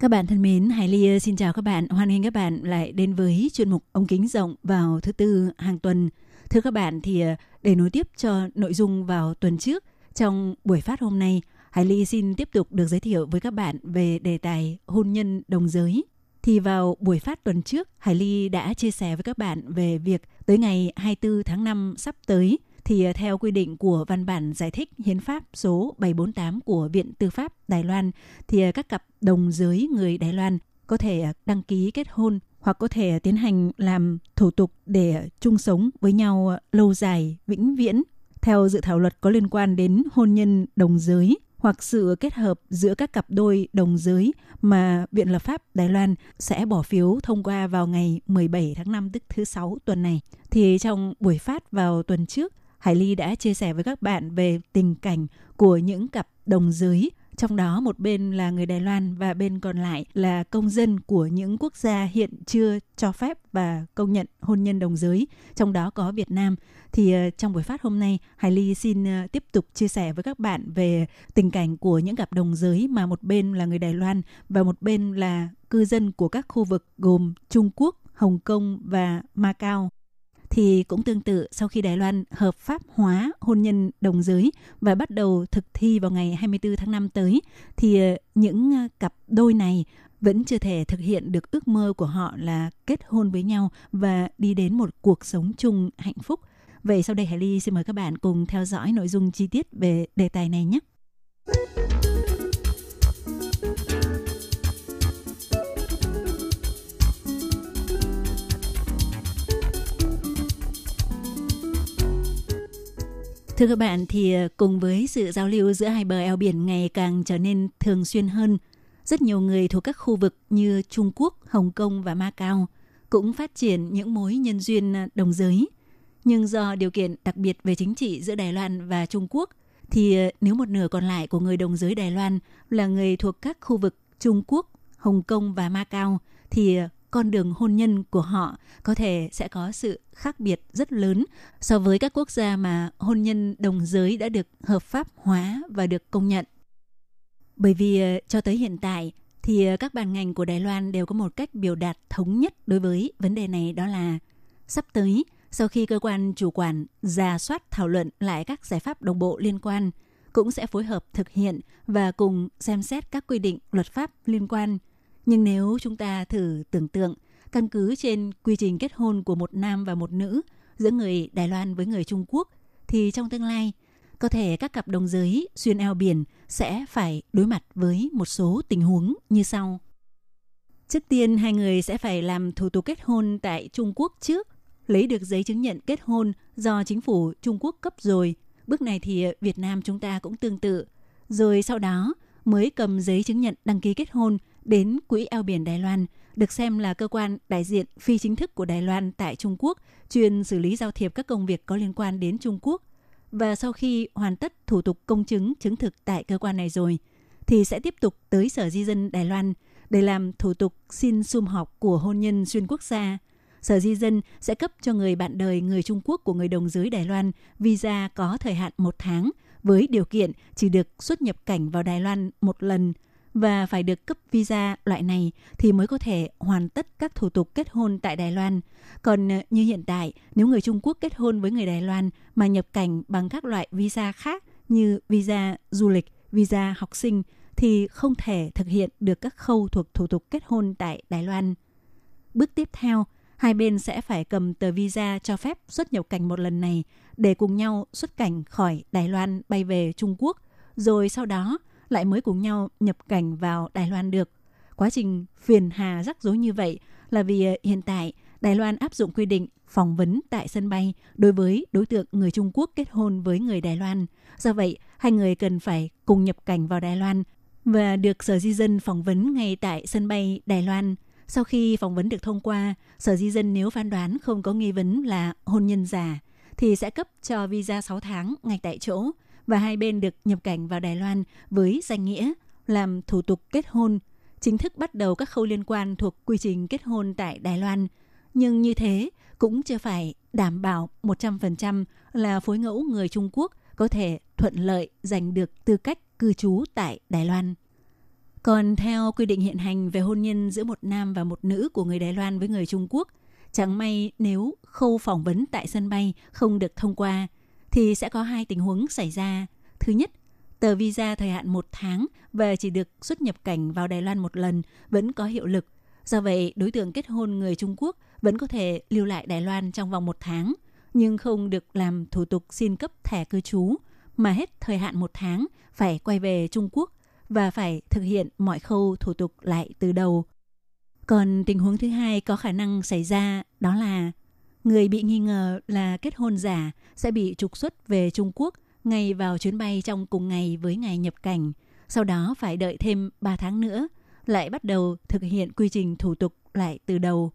Các bạn thân mến, Hải Ly xin chào các bạn. Hoan nghênh các bạn lại đến với chuyên mục ống kính rộng vào thứ tư hàng tuần. Thưa các bạn thì ờ, để nối tiếp cho nội dung vào tuần trước trong buổi phát hôm nay, Hải Ly xin tiếp tục được giới thiệu với các bạn về đề tài hôn nhân đồng giới. Thì vào buổi phát tuần trước, Hải Ly đã chia sẻ với các bạn về việc tới ngày 24 tháng 5 sắp tới thì à, theo quy định của văn bản giải thích hiến pháp số 748 của Viện Tư pháp Đài Loan thì à, các cặp đồng giới người Đài Loan có thể à, đăng ký kết hôn hoặc có thể tiến hành làm thủ tục để chung sống với nhau lâu dài, vĩnh viễn. Theo dự thảo luật có liên quan đến hôn nhân đồng giới hoặc sự kết hợp giữa các cặp đôi đồng giới mà Viện Lập pháp Đài Loan sẽ bỏ phiếu thông qua vào ngày 17 tháng 5 tức thứ sáu tuần này. Thì trong buổi phát vào tuần trước, Hải Ly đã chia sẻ với các bạn về tình cảnh của những cặp đồng giới. Trong đó một bên là người Đài Loan và bên còn lại là công dân của những quốc gia hiện chưa cho phép và công nhận hôn nhân đồng giới, trong đó có Việt Nam. Thì ờ, trong buổi phát hôm nay, Hải Ly xin ờ, tiếp tục chia sẻ với các bạn về tình cảnh của những cặp đồng giới mà một bên là người Đài Loan và một bên là cư dân của các khu vực gồm Trung Quốc, Hồng Kông và Macau thì cũng tương tự sau khi Đài Loan hợp pháp hóa hôn nhân đồng giới và bắt đầu thực thi vào ngày 24 tháng 5 tới, thì ờ, những ờ, cặp đôi này vẫn chưa thể thực hiện được ước mơ của họ là kết hôn với nhau và đi đến một cuộc sống chung hạnh phúc. Vậy sau đây Hải Ly xin mời các bạn cùng theo dõi nội dung chi tiết về đề tài này nhé. Thưa các bạn, thì ờ, cùng với sự giao lưu giữa hai bờ eo biển ngày càng trở nên thường xuyên hơn, rất nhiều người thuộc các khu vực như Trung Quốc, Hồng Kông và Macau cũng phát triển những mối nhân duyên ờ, đồng giới. Nhưng do điều kiện đặc biệt về chính trị giữa Đài Loan và Trung Quốc, thì ờ, nếu một nửa còn lại của người đồng giới Đài Loan là người thuộc các khu vực Trung Quốc, Hồng Kông và Macau, thì con đường hôn nhân của họ có thể sẽ có sự khác biệt rất lớn so với các quốc gia mà hôn nhân đồng giới đã được hợp pháp hóa và được công nhận. Bởi vì ờ, cho tới hiện tại thì ờ, các ban ngành của Đài Loan đều có một cách biểu đạt thống nhất đối với vấn đề này, đó là sắp tới, sau khi cơ quan chủ quản ra soát thảo luận lại các giải pháp đồng bộ liên quan, cũng sẽ phối hợp thực hiện và cùng xem xét các quy định luật pháp liên quan. Nhưng nếu chúng ta thử tưởng tượng căn cứ trên quy trình kết hôn của một nam và một nữ giữa người Đài Loan với người Trung Quốc thì trong tương lai có thể các cặp đồng giới xuyên eo biển sẽ phải đối mặt với một số tình huống như sau. Trước tiên, hai người sẽ phải làm thủ tục kết hôn tại Trung Quốc trước, lấy được giấy chứng nhận kết hôn do chính phủ Trung Quốc cấp rồi. Bước này thì Việt Nam chúng ta cũng tương tự. Rồi sau đó, mới cầm giấy chứng nhận đăng ký kết hôn đến Quỹ eo biển Đài Loan, được xem là cơ quan đại diện phi chính thức của Đài Loan tại Trung Quốc, chuyên xử lý giao thiệp các công việc có liên quan đến Trung Quốc. Và sau khi hoàn tất thủ tục công chứng chứng thực tại cơ quan này rồi, thì sẽ tiếp tục tới Sở Di dân Đài Loan để làm thủ tục xin sum họp của hôn nhân xuyên quốc gia. Sở Di dân sẽ cấp cho người bạn đời người Trung Quốc của người đồng giới Đài Loan visa có thời hạn một tháng với điều kiện chỉ được xuất nhập cảnh vào Đài Loan một lần và phải được cấp visa loại này thì mới có thể hoàn tất các thủ tục kết hôn tại Đài Loan. Còn ờ, như hiện tại, nếu người Trung Quốc kết hôn với người Đài Loan mà nhập cảnh bằng các loại visa khác như visa du lịch, visa học sinh thì không thể thực hiện được các khâu thuộc thủ tục kết hôn tại Đài Loan. Bước tiếp theo, hai bên sẽ phải cầm tờ visa cho phép xuất nhập cảnh một lần này để cùng nhau xuất cảnh khỏi Đài Loan bay về Trung Quốc, rồi sau đó lại mới cùng nhau nhập cảnh vào Đài Loan được. Quá trình phiền hà rắc rối như vậy là vì ờ, hiện tại Đài Loan áp dụng quy định phỏng vấn tại sân bay đối với đối tượng người Trung Quốc kết hôn với người Đài Loan. Do vậy, hai người cần phải cùng nhập cảnh vào Đài Loan và được Sở Di dân phỏng vấn ngay tại sân bay Đài Loan. Sau khi phỏng vấn được thông qua, Sở Di dân nếu phán đoán không có nghi vấn là hôn nhân giả thì sẽ cấp cho visa 6 tháng ngay tại chỗ và hai bên được nhập cảnh vào Đài Loan với danh nghĩa làm thủ tục kết hôn, chính thức bắt đầu các khâu liên quan thuộc quy trình kết hôn tại Đài Loan. Nhưng như thế cũng chưa phải đảm bảo 100% là phối ngẫu người Trung Quốc có thể thuận lợi giành được tư cách cư trú tại Đài Loan. Còn theo quy định hiện hành về hôn nhân giữa một nam và một nữ của người Đài Loan với người Trung Quốc, chẳng may nếu khâu phỏng vấn tại sân bay không được thông qua, thì sẽ có hai tình huống xảy ra. Thứ nhất, tờ visa thời hạn một tháng và chỉ được xuất nhập cảnh vào Đài Loan một lần vẫn có hiệu lực. Do vậy, đối tượng kết hôn người Trung Quốc vẫn có thể lưu lại Đài Loan trong vòng một tháng, nhưng không được làm thủ tục xin cấp thẻ cư trú, mà hết thời hạn một tháng phải quay về Trung Quốc và phải thực hiện mọi khâu thủ tục lại từ đầu. Còn tình huống thứ hai có khả năng xảy ra đó là người bị nghi ngờ là kết hôn giả sẽ bị trục xuất về Trung Quốc ngay vào chuyến bay trong cùng ngày với ngày nhập cảnh. Sau đó phải đợi thêm 3 tháng nữa, lại bắt đầu thực hiện quy trình thủ tục lại từ đầu.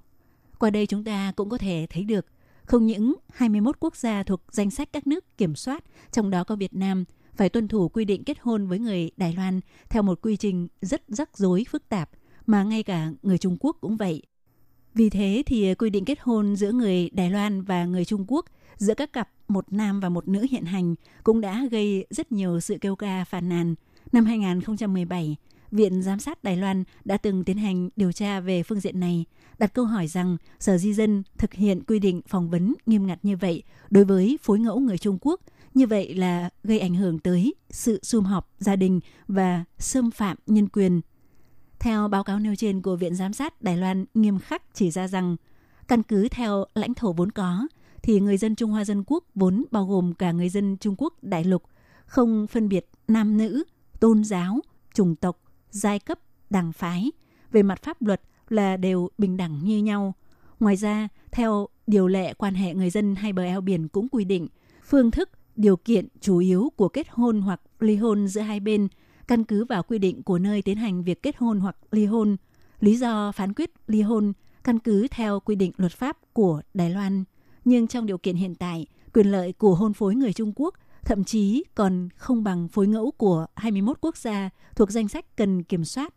Qua đây chúng ta cũng có thể thấy được, không những 21 quốc gia thuộc danh sách các nước kiểm soát, trong đó có Việt Nam, phải tuân thủ quy định kết hôn với người Đài Loan theo một quy trình rất rắc rối phức tạp, mà ngay cả người Trung Quốc cũng vậy. Vì thế thì ờ, quy định kết hôn giữa người Đài Loan và người Trung Quốc giữa các cặp một nam và một nữ hiện hành cũng đã gây rất nhiều sự kêu ca phàn nàn. Năm 2017, Viện Giám sát Đài Loan đã từng tiến hành điều tra về phương diện này, đặt câu hỏi rằng Sở Di dân thực hiện quy định phỏng vấn nghiêm ngặt như vậy đối với phối ngẫu người Trung Quốc, như vậy là gây ảnh hưởng tới sự sum họp gia đình và xâm phạm nhân quyền theo báo cáo nêu trên của Viện Giám sát Đài Loan nghiêm khắc chỉ ra rằng, căn cứ theo lãnh thổ vốn có, thì người dân Trung Hoa Dân Quốc vốn bao gồm cả người dân Trung Quốc đại lục, không phân biệt nam nữ, tôn giáo, chủng tộc, giai cấp, đảng phái. Về mặt pháp luật là đều bình đẳng như nhau. Ngoài ra, theo điều lệ quan hệ người dân hai bờ eo biển cũng quy định, phương thức, điều kiện chủ yếu của kết hôn hoặc ly hôn giữa hai bên – căn cứ vào quy định của nơi tiến hành việc kết hôn hoặc ly hôn. Lý do phán quyết ly hôn căn cứ theo quy định luật pháp của Đài Loan. Nhưng trong điều kiện hiện tại, quyền lợi của hôn phối người Trung Quốc thậm chí còn không bằng phối ngẫu của 21 quốc gia thuộc danh sách cần kiểm soát.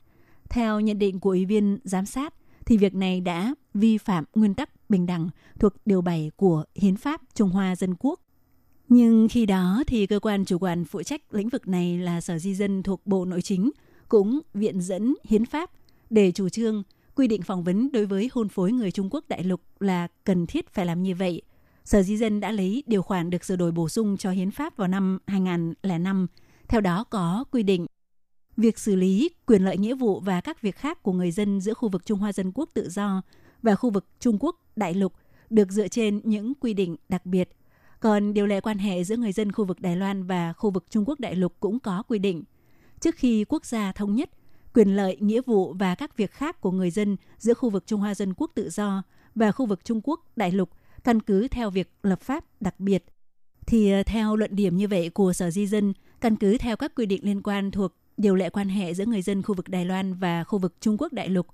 Theo nhận định của Ủy viên giám sát, thì việc này đã vi phạm nguyên tắc bình đẳng thuộc Điều 7 của Hiến pháp Trung Hoa Dân Quốc. Nhưng khi đó thì cơ quan chủ quản phụ trách lĩnh vực này là Sở Di dân thuộc Bộ Nội chính, cũng viện dẫn, hiến pháp, để chủ trương, quy định phỏng vấn đối với hôn phối người Trung Quốc đại lục là cần thiết phải làm như vậy. Sở Di dân đã lấy điều khoản được sửa đổi bổ sung cho hiến pháp vào năm 2005. Theo đó có quy định, việc xử lý quyền lợi nghĩa vụ và các việc khác của người dân giữa khu vực Trung Hoa Dân Quốc tự do và khu vực Trung Quốc đại lục được dựa trên những quy định đặc biệt – còn điều lệ quan hệ giữa người dân khu vực Đài Loan và khu vực Trung Quốc đại lục cũng có quy định. Trước khi quốc gia thống nhất, quyền lợi, nghĩa vụ và các việc khác của người dân giữa khu vực Trung Hoa Dân Quốc tự do và khu vực Trung Quốc đại lục căn cứ theo việc lập pháp đặc biệt. Thì ờ, theo luận điểm như vậy của Sở Di dân, căn cứ theo các quy định liên quan thuộc điều lệ quan hệ giữa người dân khu vực Đài Loan và khu vực Trung Quốc đại lục,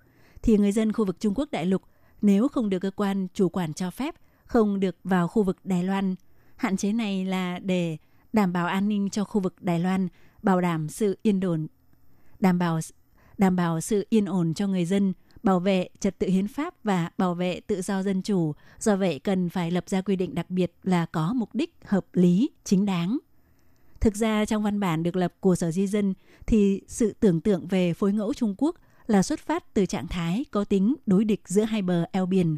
thì người dân khu vực Trung Quốc đại lục nếu không được cơ quan chủ quản cho phép, không được vào khu vực Đài Loan. Hạn chế này là để đảm bảo an ninh cho khu vực Đài Loan, bảo đảm sự yên ổn, đảm bảo đảm bảo sự yên ổn cho người dân, bảo vệ trật tự hiến pháp và bảo vệ tự do dân chủ. Do vậy cần phải lập ra quy định đặc biệt là có mục đích hợp lý, chính đáng. Thực ra trong văn bản được lập của Sở Di dân thì sự tưởng tượng về phối ngẫu Trung Quốc là xuất phát từ trạng thái có tính đối địch giữa hai bờ eo biển,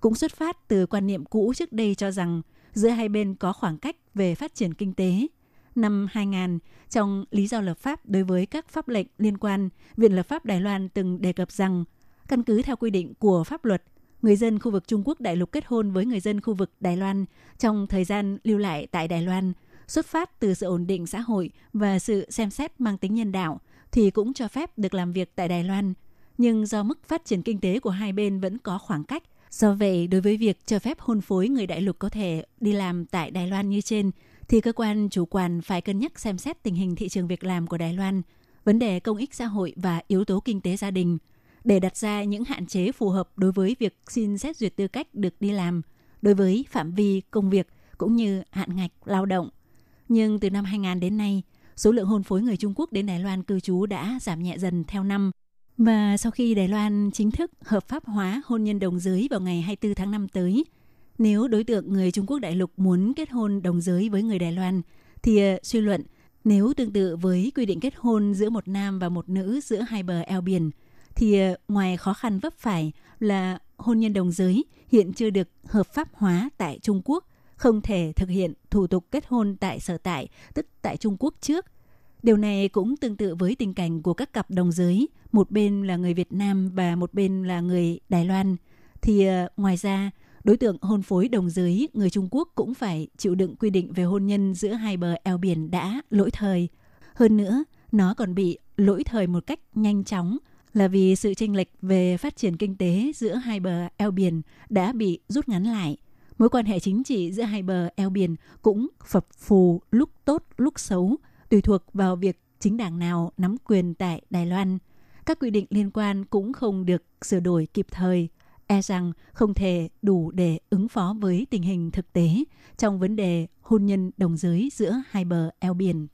cũng xuất phát từ quan niệm cũ trước đây cho rằng giữa hai bên có khoảng cách về phát triển kinh tế. Năm 2000, trong lý do lập pháp đối với các pháp lệnh liên quan, Viện lập pháp Đài Loan từng đề cập rằng, căn cứ theo quy định của pháp luật, người dân khu vực Trung Quốc đại lục kết hôn với người dân khu vực Đài Loan trong thời gian lưu lại tại Đài Loan, xuất phát từ sự ổn định xã hội và sự xem xét mang tính nhân đạo, thì cũng cho phép được làm việc tại Đài Loan. Nhưng do mức phát triển kinh tế của hai bên vẫn có khoảng cách, do vậy đối với việc cho phép hôn phối người đại lục có thể đi làm tại Đài Loan như trên, thì cơ quan chủ quản phải cân nhắc xem xét tình hình thị trường việc làm của Đài Loan, vấn đề công ích xã hội và yếu tố kinh tế gia đình, để đặt ra những hạn chế phù hợp đối với việc xin xét duyệt tư cách được đi làm, đối với phạm vi công việc cũng như hạn ngạch lao động. Nhưng từ năm 2000 đến nay, số lượng hôn phối người Trung Quốc đến Đài Loan cư trú đã giảm nhẹ dần theo năm. Và sau khi Đài Loan chính thức hợp pháp hóa hôn nhân đồng giới vào ngày 24 tháng 5 tới, nếu đối tượng người Trung Quốc đại lục muốn kết hôn đồng giới với người Đài Loan, thì ờ, suy luận nếu tương tự với quy định kết hôn giữa một nam và một nữ giữa hai bờ eo biển, thì ờ, ngoài khó khăn vấp phải là hôn nhân đồng giới hiện chưa được hợp pháp hóa tại Trung Quốc, không thể thực hiện thủ tục kết hôn tại sở tại, tức tại Trung Quốc trước. Điều này cũng tương tự với tình cảnh của các cặp đồng giới, một bên là người Việt Nam và một bên là người Đài Loan. Thì ờ, ngoài ra, đối tượng hôn phối đồng giới người Trung Quốc cũng phải chịu đựng quy định về hôn nhân giữa hai bờ eo biển đã lỗi thời. Hơn nữa, nó còn bị lỗi thời một cách nhanh chóng là vì sự chênh lệch về phát triển kinh tế giữa hai bờ eo biển đã bị rút ngắn lại. Mối quan hệ chính trị giữa hai bờ eo biển cũng phập phù lúc tốt lúc xấu, tùy thuộc vào việc chính đảng nào nắm quyền tại Đài Loan. Các quy định liên quan cũng không được sửa đổi kịp thời, e rằng không thể đủ để ứng phó với tình hình thực tế trong vấn đề hôn nhân đồng giới giữa hai bờ eo biển.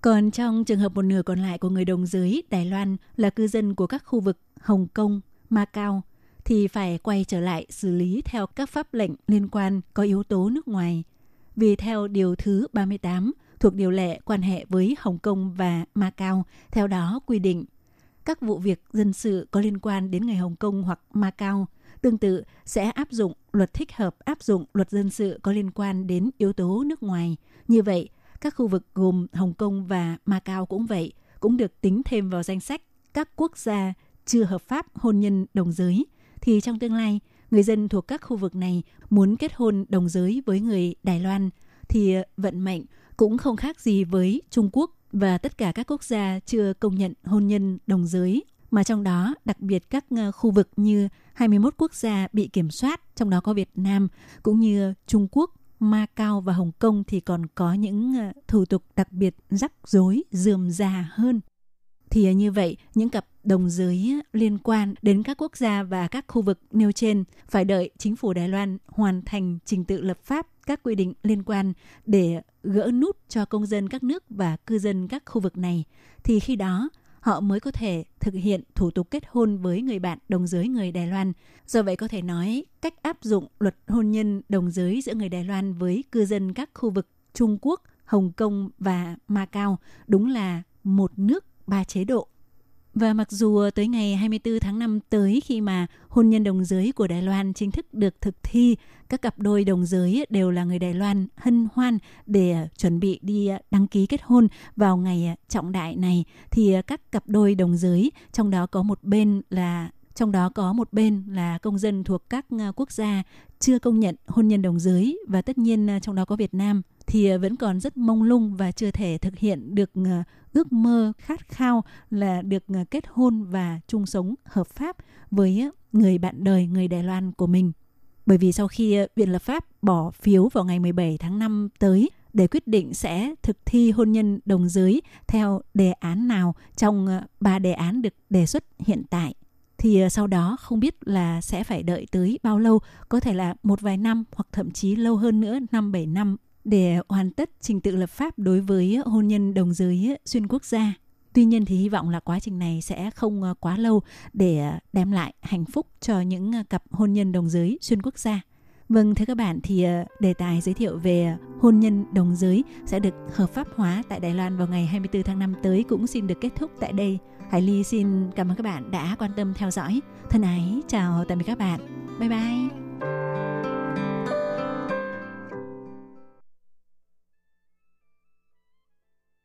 Còn trong trường hợp một nửa còn lại của người đồng giới Đài Loan là cư dân của các khu vực Hồng Kông, Macau thì phải quay trở lại xử lý theo các pháp lệnh liên quan có yếu tố nước ngoài. Vì theo điều thứ 38 thuộc điều lệ quan hệ với Hồng Kông và Macau, theo đó quy định các vụ việc dân sự có liên quan đến người Hồng Kông hoặc Macau tương tự sẽ áp dụng luật thích hợp áp dụng luật dân sự có liên quan đến yếu tố nước ngoài. Như vậy, các khu vực gồm Hồng Kông và Macau cũng vậy, cũng được tính thêm vào danh sách các quốc gia chưa hợp pháp hôn nhân đồng giới. Thì trong tương lai, người dân thuộc các khu vực này muốn kết hôn đồng giới với người Đài Loan thì vận mệnh cũng không khác gì với Trung Quốc và tất cả các quốc gia chưa công nhận hôn nhân đồng giới mà trong đó đặc biệt các ờ, khu vực như 21 quốc gia bị kiểm soát, trong đó có Việt Nam cũng như Trung Quốc, Macau và Hồng Kông thì còn có những ờ, thủ tục đặc biệt rắc rối, dườm già hơn. Thì như vậy, những cặp đồng giới liên quan đến các quốc gia và các khu vực nêu trên phải đợi chính phủ Đài Loan hoàn thành trình tự lập pháp các quy định liên quan để gỡ nút cho công dân các nước và cư dân các khu vực này thì khi đó họ mới có thể thực hiện thủ tục kết hôn với người bạn đồng giới người Đài Loan. Do vậy có thể nói cách áp dụng luật hôn nhân đồng giới giữa người Đài Loan với cư dân các khu vực Trung Quốc, Hồng Kông và Macau đúng là một nước ba chế độ. Và mặc dù tới ngày 24 tháng 5 tới khi mà hôn nhân đồng giới của Đài Loan chính thức được thực thi, các cặp đôi đồng giới đều là người Đài Loan hân hoan để chuẩn bị đi đăng ký kết hôn vào ngày trọng đại này. Thì các cặp đôi đồng giới trong đó có một bên là trong đó có một bên là công dân thuộc các à, quốc gia chưa công nhận hôn nhân đồng giới và tất nhiên à, trong đó có Việt Nam thì à, vẫn còn rất mông lung và chưa thể thực hiện được ước mơ khát khao là được ờ, kết hôn và chung sống hợp pháp với ờ, người bạn đời người Đài Loan của mình. Bởi vì sau khi ờ, Viện lập pháp bỏ phiếu vào ngày 17 tháng 5 tới để quyết định sẽ thực thi hôn nhân đồng giới theo đề án nào trong ba đề án được đề xuất hiện tại thì sau đó không biết là sẽ phải đợi tới bao lâu, có thể là một vài năm hoặc thậm chí lâu hơn nữa, năm bảy năm để hoàn tất trình tự lập pháp đối với hôn nhân đồng giới xuyên quốc gia. Tuy nhiên thì hy vọng là quá trình này sẽ không ờ, quá lâu để đem lại hạnh phúc cho những cặp hôn nhân đồng giới xuyên quốc gia. Vâng, thưa các bạn thì ờ, đề tài giới thiệu về hôn nhân đồng giới sẽ được hợp pháp hóa tại Đài Loan vào ngày 24 tháng 5 tới cũng xin được kết thúc tại đây. Hải Ly xin cảm ơn các bạn đã quan tâm theo dõi. Thân ái, chào tạm biệt các bạn. Bye bye.